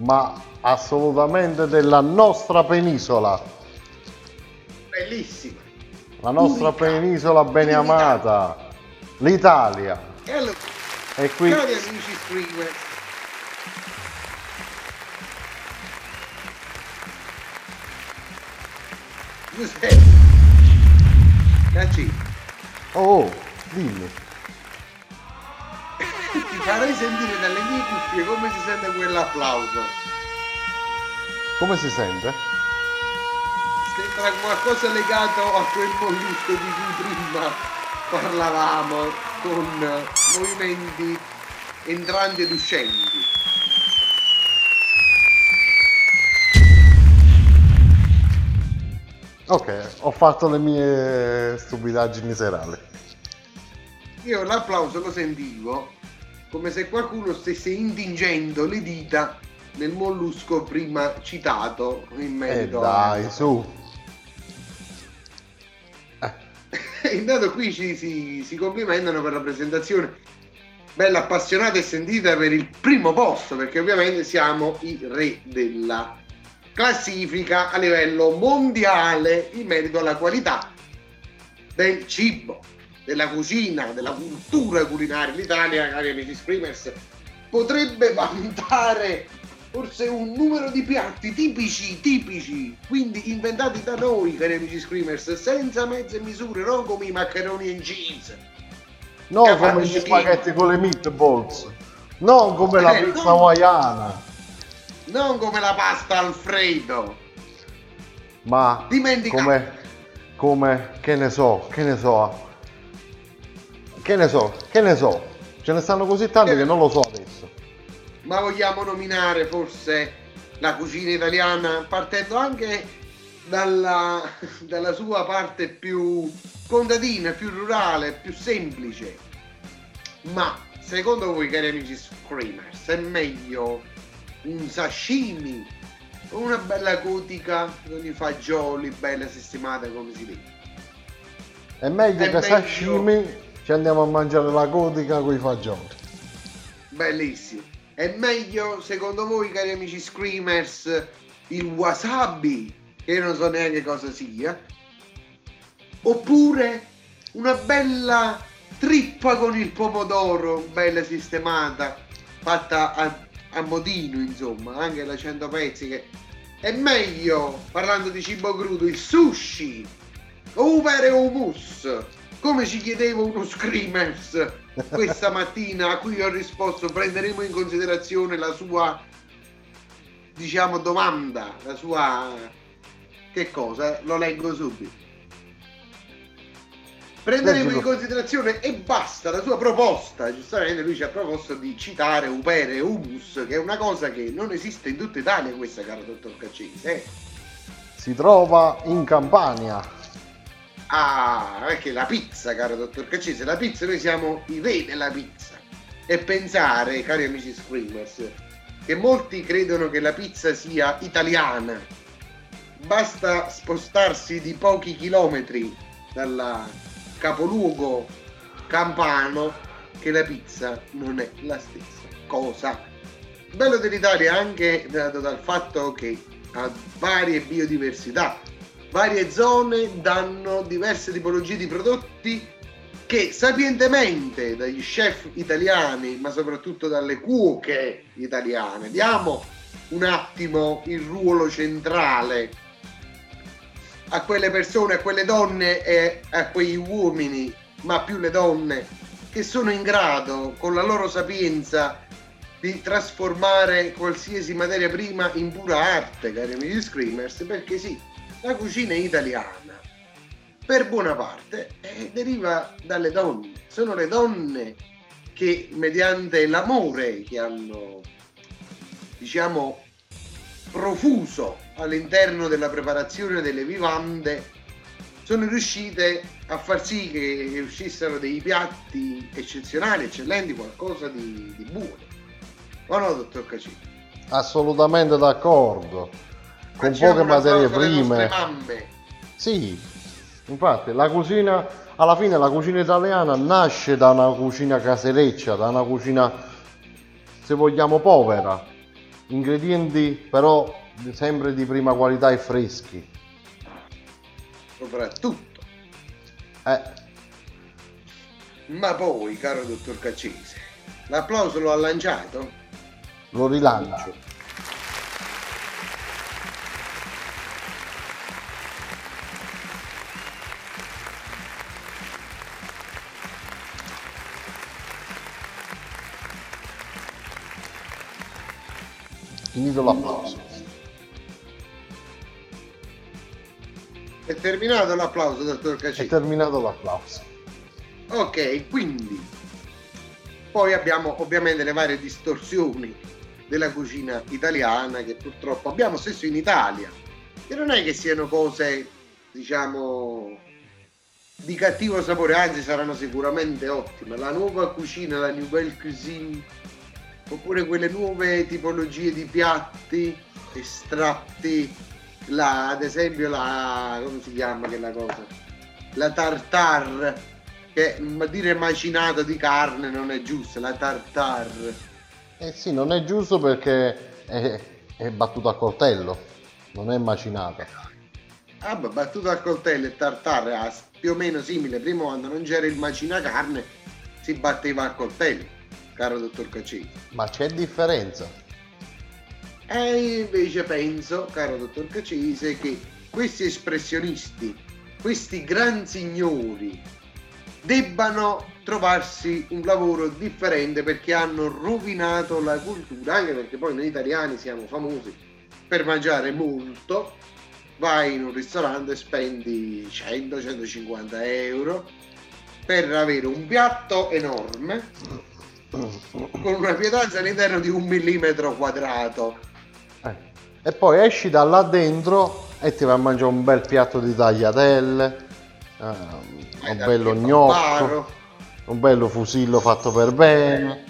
ma assolutamente della nostra penisola. Bellissima. La nostra Unica. penisola bene Unica. amata. L'Italia. E allora, E qui cari amici streamer, Giuseppe, Caccini, Oh, dimmi. ti farei sentire dalle mie cuffie come si sente quell'applauso. Come si sente? Sembra qualcosa legato a quel mollusco di cui prima parlavamo con movimenti entranti ed uscenti. Ok, ho fatto le mie stupidaggini serali. Io l'applauso lo sentivo come se qualcuno stesse intingendo le dita nel mollusco prima citato in E merito Eh, dai, a- su. intanto qui ci si, si complimentano per la presentazione bella appassionata e sentita per il primo posto, perché ovviamente siamo i re della classifica a livello mondiale in merito alla qualità del cibo, della cucina, della cultura culinaria. L'Italia, cari amici screamers, potrebbe vantare forse un numero di piatti tipici, tipici, quindi inventati da noi, cari amici screamers, senza mezze misure, non come i maccheroni and cheese. No, Capace come gli spaghetti con le meatballs. Non come la Eh, pizza no. hawaiana. Non come la pasta Alfredo. Ma Dimentica. come, come, che ne so, che ne so. Che ne so, che ne so. Ce ne stanno così tanti Che- che non lo so adesso. Ma vogliamo nominare forse la cucina italiana partendo anche dalla, dalla sua parte più contadina, più rurale, più semplice. Ma secondo voi, cari amici screamers, è meglio un sashimi o una bella gotica con i fagioli bella sistemata come si deve? È meglio È che meglio- sashimi ci andiamo a mangiare la gotica con i fagioli. Bellissimo. È meglio, secondo voi, cari amici screamers, il wasabi, che io non so neanche cosa sia, oppure una bella trippa con il pomodoro, bella sistemata, fatta a, a modino, insomma, anche da 100 pezzi. Che... È meglio, parlando di cibo crudo, il sushi, o vero hummus, come ci chiedeva uno screamers questa mattina a cui ho risposto prenderemo in considerazione la sua diciamo domanda la sua che cosa lo leggo subito prenderemo in considerazione e basta la sua proposta giustamente lui ci ha proposto di citare upere e humus che è una cosa che non esiste in tutta Italia questa caro dottor Caccese eh. Si trova in Campania. Ah, perché la pizza, caro dottor Caccese, la pizza, noi siamo i re della pizza. E pensare, cari amici screamers, che molti credono che la pizza sia italiana. Basta spostarsi di pochi chilometri dal capoluogo campano che la pizza non è la stessa cosa. Bello dell'Italia anche dato dal fatto che ha varie biodiversità, varie zone danno diverse tipologie di prodotti che sapientemente dagli chef italiani, ma soprattutto dalle cuoche italiane, diamo un attimo il ruolo centrale a quelle persone, a quelle donne e a quegli uomini, ma più le donne, che sono in grado, con la loro sapienza, di trasformare qualsiasi materia prima in pura arte, cari amici screamers, perché sì, la cucina italiana, per buona parte, eh, deriva dalle donne. Sono le donne che, mediante l'amore che hanno, diciamo, profuso all'interno della preparazione delle vivande, sono riuscite a far sì che uscissero dei piatti eccezionali, eccellenti, qualcosa di, di buono. O no, dottor Cacini? Assolutamente d'accordo. Con Facciamo poche materie prime. mamme. Sì, infatti la cucina, alla fine la cucina italiana nasce da una cucina casereccia, da una cucina, se vogliamo, povera. Ingredienti però sempre di prima qualità e freschi. soprattutto. Eh, Ma poi, caro dottor Caccese, l'applauso lo ha lanciato? lo rilancio. Finito l'applauso. Terminato l'applauso, dottor È Caccese? terminato l'applauso. Ok, quindi poi abbiamo ovviamente le varie distorsioni della cucina italiana che purtroppo abbiamo stesso in Italia, che non è che siano cose, diciamo, di cattivo sapore, anzi saranno sicuramente ottime. La nuova cucina, la nouvelle cuisine, oppure quelle nuove tipologie di piatti estratti, la, ad esempio la, come si chiama quella cosa? la tartar, che dire macinato di carne non è giusto, la tartar. Eh sì, non è giusto perché è, è battuto a coltello, non è macinata. Ah, beh, battuto a coltello e tartar è più o meno simile. Prima quando non c'era il macinacarne si batteva a coltello, caro dottor Caccini. Ma c'è differenza. E invece penso, caro dottor Cacese, che questi espressionisti, questi gran signori, debbano trovarsi un lavoro differente perché hanno rovinato la cultura, anche perché poi noi italiani siamo famosi per mangiare molto. Vai in un ristorante e spendi 100-150 euro per avere un piatto enorme con una pietanza all'interno di un millimetro quadrato. Eh. E poi esci da là dentro e ti vai a mangiare un bel piatto di tagliatelle, eh, un bello gnocco, un bello fusillo fatto per bene,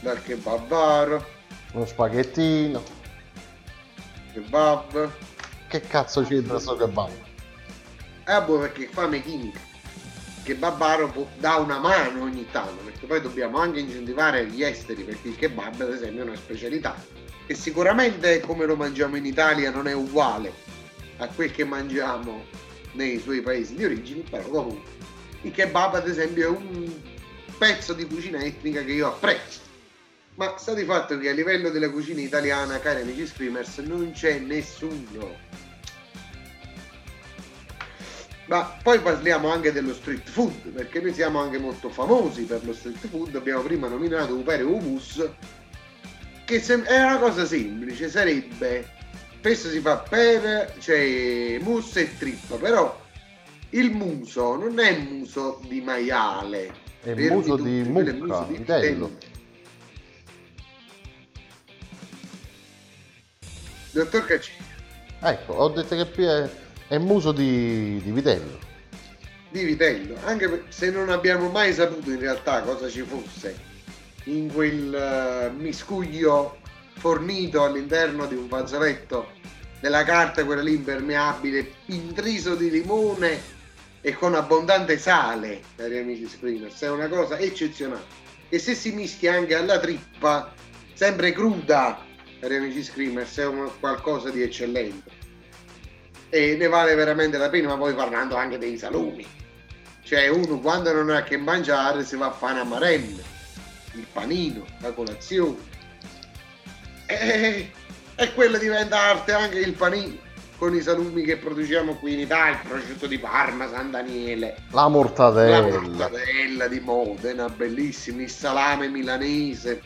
dal kebabaro, uno spaghettino. kebab. Che cazzo c'entra sto kebab? Eh, boh, perché fame chimica. Che Babbaro può- dà una mano ogni tanto, perché poi dobbiamo anche incentivare gli esteri, perché il kebab, ad esempio, è una specialità. Che sicuramente come lo mangiamo in Italia non è uguale a quel che mangiamo nei suoi paesi di origine, però comunque il kebab, ad esempio, è un pezzo di cucina etnica che io apprezzo. Ma sta di fatto che a livello della cucina italiana, cari amici screamers, non c'è nessuno. Ma poi parliamo anche dello street food, perché noi siamo anche molto famosi per lo street food. Abbiamo prima nominato Upere Humus, che sem- è una cosa semplice, sarebbe, spesso si fa per, cioè, mus e trippa, però il muso non è muso di maiale, È muso tutti, di quello è mucca, muso di vitello. Dottor Caccini, Ecco, ho detto che qui è, è muso di, di vitello. di vitello, anche se non abbiamo mai saputo in realtà cosa ci fosse in quel eh, miscuglio fornito all'interno di un fazzoletto della carta, quella lì impermeabile, intriso di limone e con abbondante sale, cari amici screeners, è una cosa eccezionale. E se si mischia anche alla trippa, sempre cruda, cari amici screamers, è un qualcosa di eccellente. E ne vale veramente la pena, ma poi parlando anche dei salumi. Cioè uno quando non ha che mangiare si va a fare una marella, il panino, la colazione. E, e quello diventa arte anche il panino, con i salumi che produciamo qui in Italia, il prosciutto di Parma, San Daniele, La la mortadella. mortadella di Modena, bellissimo, il salame milanese.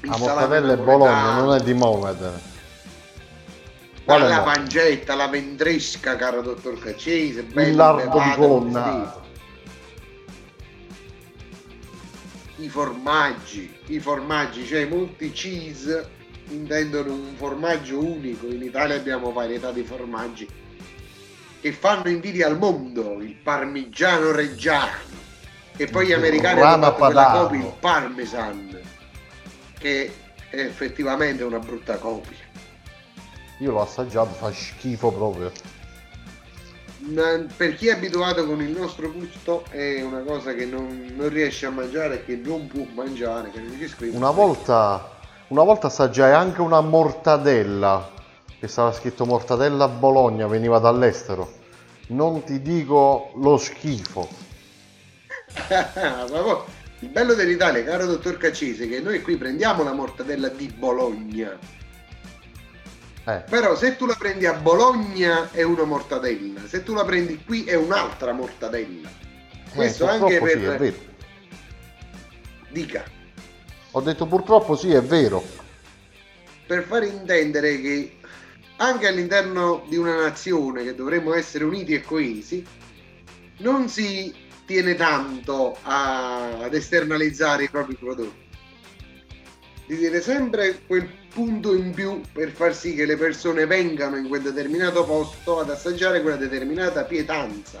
il La salame mortadella è Bologna, non è di Modena. Qual la pancetta, la vendresca, caro dottor Caccese, bella Il lardo di colonna. I formaggi, i formaggi, cioè molti cheese intendono un formaggio unico, in Italia abbiamo varietà di formaggi che fanno invidia al mondo, il parmigiano reggiano, e poi gli americani rana hanno fatto copia, il parmesan, che è effettivamente una brutta copia. Io l'ho assaggiato, fa schifo proprio. Per chi è abituato con il nostro gusto è una cosa che non, non riesce a mangiare che non può mangiare, che non ci scrive. Una volta, una volta assaggiai anche una mortadella, che stava scritto mortadella Bologna, veniva dall'estero. Non ti dico lo schifo. Il bello dell'Italia, caro dottor Caccese, che noi qui prendiamo la mortadella di Bologna. Eh, Però se tu la prendi a Bologna è una mortadella, se tu la prendi qui è un'altra mortadella. Questo eh, anche purtroppo per... sì. Dica, Ho detto purtroppo sì, è vero. per far intendere che anche all'interno di una nazione che dovremmo essere uniti e coesi, non si tiene tanto a- ad esternalizzare i propri prodotti. Di dire sempre quel punto in più per far sì che le persone vengano in quel determinato posto ad assaggiare quella determinata pietanza.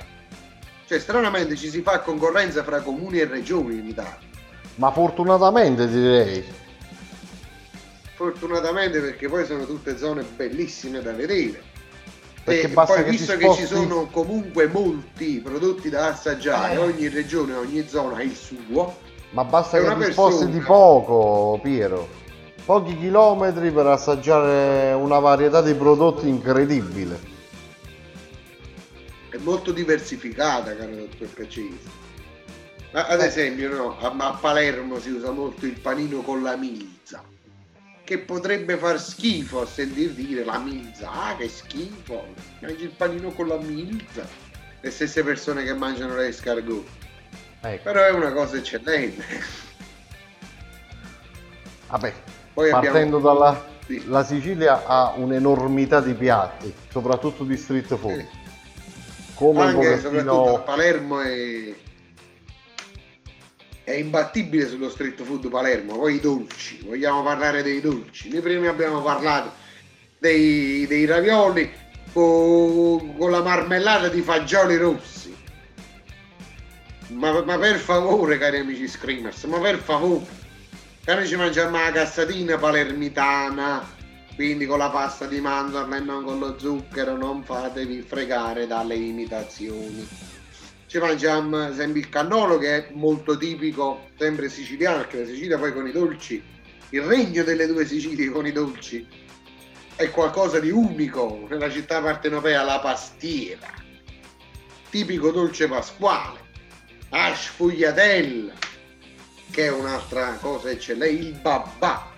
Cioè, stranamente ci si fa concorrenza fra comuni e regioni in Italia. Ma fortunatamente direi. Fortunatamente perché poi sono tutte zone bellissime da vedere. Perché E basta poi che visto che sposti- ci sono comunque molti prodotti da assaggiare, Eh. ogni regione, ogni zona ha il suo, Ma basta che una ti sposti persona. di poco, Piero. Pochi chilometri per assaggiare una varietà di prodotti incredibile. è molto diversificata, caro dottor Caccese. Ma ad Eh. esempio, no, a, a Palermo si usa molto il panino con la milza, che potrebbe far schifo a sentir dire la milza. Ah, che schifo! Mangi il panino con la milza. Le stesse persone che mangiano le escargot. Ecco. Però è una cosa eccellente. Vabbè, Poi partendo abbiamo... dalla Sì. la Sicilia ha un'enormità di piatti, soprattutto di street food. Sì. Come anche soprattutto a Palermo è, è imbattibile sullo street food Palermo poi i dolci vogliamo parlare dei dolci noi prima abbiamo parlato dei, dei ravioli con, con la marmellata di fagioli rossi ma, ma per favore cari amici screamers ma per favore che noi ci mangiamo la cassatina palermitana quindi con la pasta di mandorla e non con lo zucchero, non fatevi fregare dalle imitazioni. Ci mangiamo esempio il cannolo che è molto tipico, sempre siciliano, perché la Sicilia poi con i dolci, il regno delle due Sicilie con i dolci è qualcosa di unico. Nella città partenopea la pastiera, tipico dolce pasquale, la sfogliatella, che è un'altra cosa eccellente, il babà.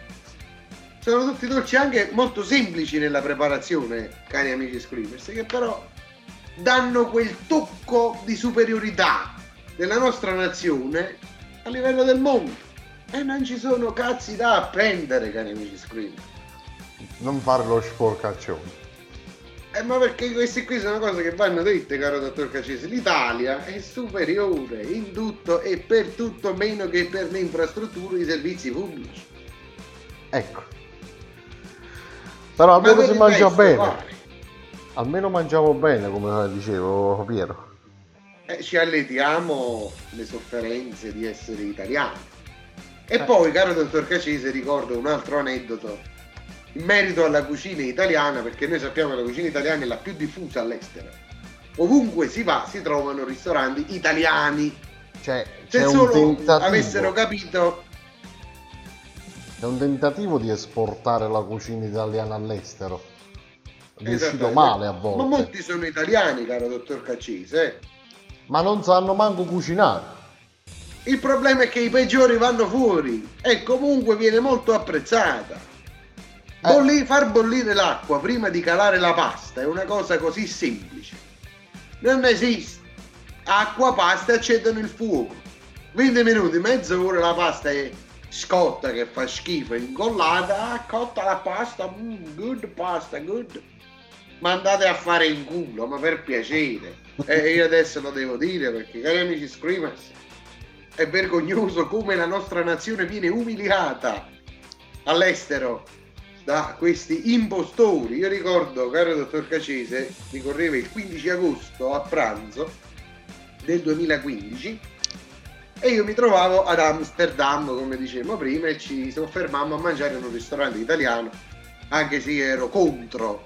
Sono tutti dolci anche molto semplici nella preparazione, cari amici screamers, che però danno quel tocco di superiorità della nostra nazione a livello del mondo. E non ci sono cazzi da appendere, cari amici screamers. non fare lo sporcaccione. Eh, ma perché queste qui sono cose che vanno dette, caro dottor Cacese. L'Italia è superiore in tutto e per tutto meno che per le infrastrutture e i servizi pubblici. Ecco. Però almeno per si mangia bene. guarda, Almeno mangiamo bene, come dicevo Piero. eh, ci alletiamo le sofferenze di essere italiani. E Eh. poi, caro dottor Cacese, ricordo un altro aneddoto in merito alla cucina italiana, perché noi sappiamo che la cucina italiana è la più diffusa all'estero. Ovunque si va si trovano ristoranti italiani. Cioè, Se solo avessero capito C'è un tentativo di esportare la cucina italiana all'estero. Riuscito Esattamente. male a Ma volte. molti sono italiani, caro dottor Caccese. eh. Ma non sanno manco cucinare. Il problema è che i peggiori vanno fuori e comunque viene molto apprezzata. Eh. Bolli- far bollire l'acqua prima di calare la pasta è una cosa così semplice. Non esiste. Acqua, pasta accendono il fuoco. 20 minuti, mezz'ora la pasta è scotta che fa schifo, è incollata, ah, cotta la pasta, mm, good pasta, good. Ma andate a fare in culo, ma per piacere. E io adesso lo devo dire perché, cari amici screamers, è vergognoso come la nostra nazione viene umiliata all'estero da questi impostori. Io ricordo, caro dottor Cacese, ricorreva il 15 agosto a pranzo del 2015 e io mi trovavo ad Amsterdam, come dicevamo prima, e ci soffermammo a mangiare in un ristorante italiano, anche se ero contro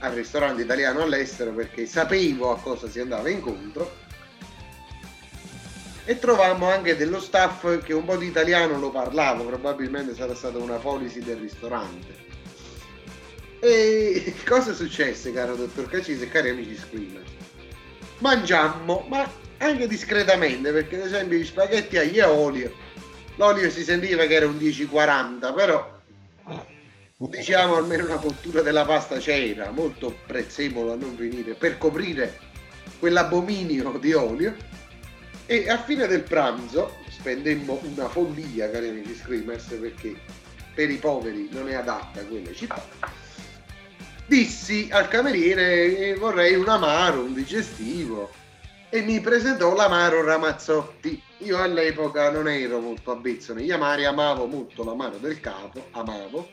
al ristorante italiano all'estero perché sapevo a cosa si andava incontro e trovammo anche dello staff che un po' di italiano lo parlava, probabilmente sarà stata una policy del ristorante. E cosa successe, caro dottor Cacise e cari amici screamer? Mangiammo, ma anche discretamente, perché ad esempio gli spaghetti aglio e olio, l'olio si sentiva che era un 10-40, però diciamo almeno una cottura della pasta c'era, molto prezzemolo a non finire, per coprire quell'abominio di olio. E a fine del pranzo spendemmo una follia, cari amici screamers, perché per i poveri non è adatta quella città. Dissi al cameriere che vorrei un amaro, un digestivo, e mi presentò l'amaro Ramazzotti. Io all'epoca non ero molto avvezzo negli amari, amavo molto l'amaro del capo, amavo,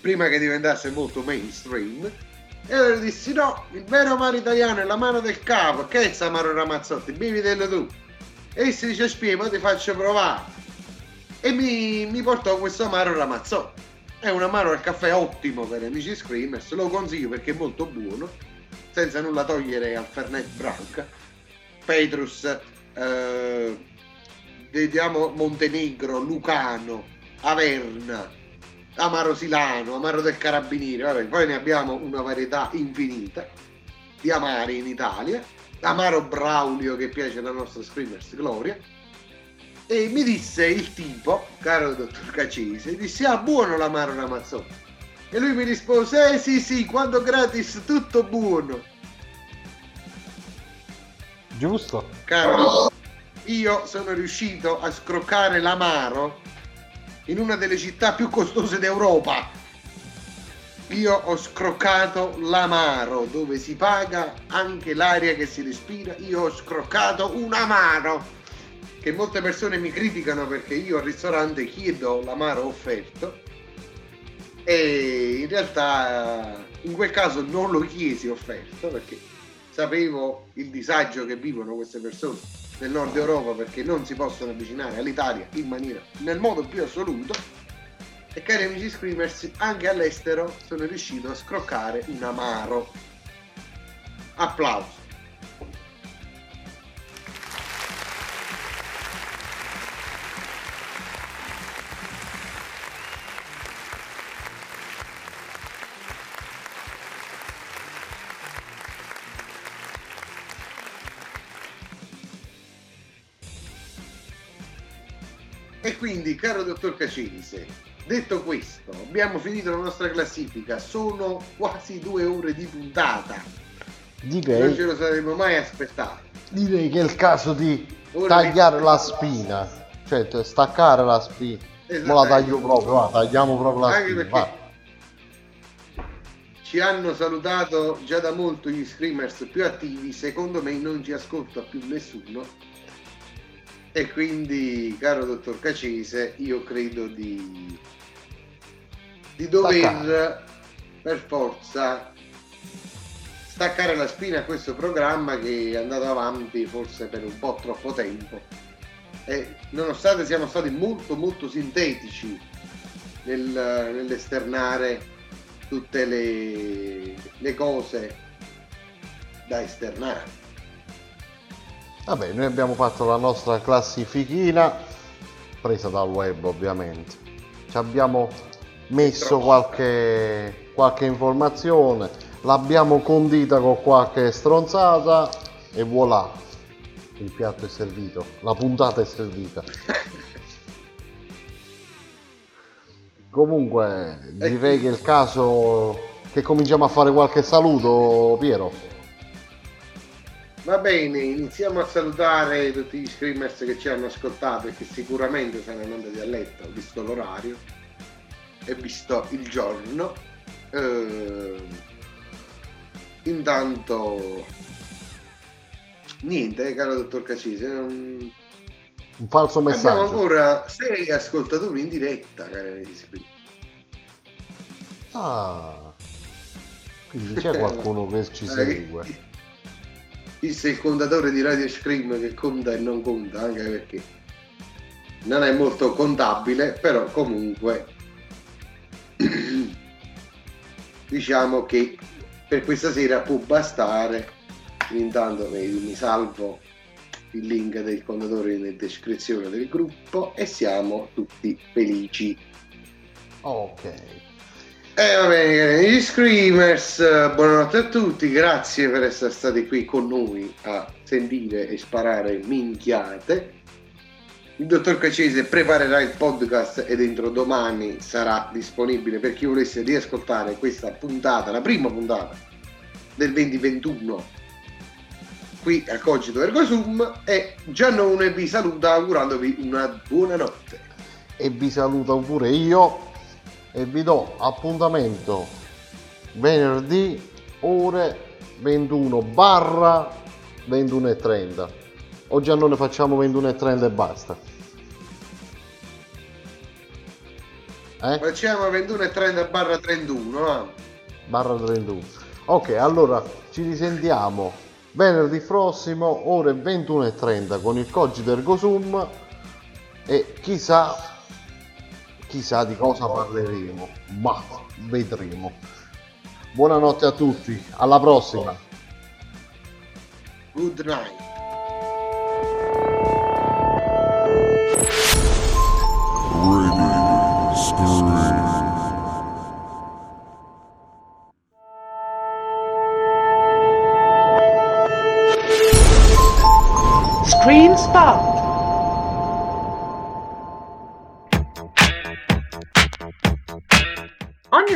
prima che diventasse molto mainstream. E allora dissi no, il vero amaro italiano è l'amaro del capo, che è questo amaro Ramazzotti, bevidelo tu. E si dice spiego, ti faccio provare. E mi, mi portò questo amaro Ramazzotti. È un amaro al caffè ottimo per amici Screamers, lo consiglio perché è molto buono, senza nulla togliere al Fernet Branca. Petrus, eh, vediamo Montenegro, Lucano, Averna, Amaro Silano, Amaro del Carabiniere, vabbè, poi ne abbiamo una varietà infinita di amari in Italia, Amaro Braulio che piace alla nostra Screamers Gloria, e mi disse il tipo, caro dottor Cacese, disse ah buono l'amaro Ramazzone, e lui mi rispose eh sì sì, quando gratis tutto buono, Giusto? caro, io sono riuscito a scroccare l'amaro in una delle città più costose d'Europa. Io ho scroccato l'amaro dove si paga anche l'aria che si respira. Io ho scroccato un amaro che molte persone mi criticano perché io al ristorante chiedo l'amaro offerto e in realtà in quel caso non lo chiesi offerto perché sapevo il disagio che vivono queste persone nel nord Europa perché non si possono avvicinare all'Italia in maniera nel modo più assoluto. E cari amici screamers anche all'estero sono riuscito a scroccare un amaro. Applauso E quindi, caro dottor Cacense, detto questo, abbiamo finito la nostra classifica, sono quasi due ore di puntata, non ce Direi, lo saremmo mai aspettato. direi che è il caso di Ora tagliare la spina, cioè staccare la spina. Esatto. La taglio proprio, va, tagliamo proprio la Anche spina. perché ci hanno salutato già da molto gli screamers più attivi, secondo me non ci ascolta più nessuno. E quindi, caro dottor Cacese, io credo di, di dover Staccare. per forza staccare la spina a questo programma che è andato avanti forse per un po' troppo tempo. E nonostante siamo stati molto molto sintetici nel, nell'esternare tutte le, le cose da esternare. Vabbè, noi abbiamo fatto la nostra classifichina, presa dal web ovviamente. Ci abbiamo messo qualche, qualche informazione, l'abbiamo condita con qualche stronzata e voilà, il piatto è servito, la puntata è servita. Comunque, direi che è il caso che cominciamo a fare qualche saluto, Piero. Va bene, iniziamo a salutare tutti gli screamers che ci hanno ascoltato e che sicuramente saranno andati a letto, visto l'orario e visto il giorno. Eh, intanto, niente, caro dottor Cacese, non... Un falso abbiamo messaggio. ancora sei ascoltatori in diretta, cari amici screamers. Ah, quindi c'è qualcuno che ci Eh, segue. Disse il contatore di Radio Scream che conta e non conta, anche perché non è molto contabile, però comunque diciamo che per questa sera può bastare. Intanto mi, salvo il link del contatore nella descrizione del gruppo e siamo tutti felici. Ok. E va bene, amici Screamers, eh, buonanotte a tutti, grazie per essere stati qui con noi a sentire e sparare minchiate. Il dottor Cacese preparerà il podcast e dentro domani sarà disponibile per chi volesse riascoltare questa puntata, la prima puntata del 2021 qui al Cogito Ergo Sum e Giannone vi saluta augurandovi una buona notte. E vi saluto pure io e vi do appuntamento venerdì ore 21 barra 21 e 30. Oggi non ne facciamo 21 e 30 e basta. Eh? Facciamo 21.30 barra 31, ah. barra 31 ok allora ci risentiamo venerdì prossimo ore 21.30 con il cogito ergo sum e chissà chissà di cosa parleremo, ma vedremo. Buonanotte a tutti, alla prossima. Good night.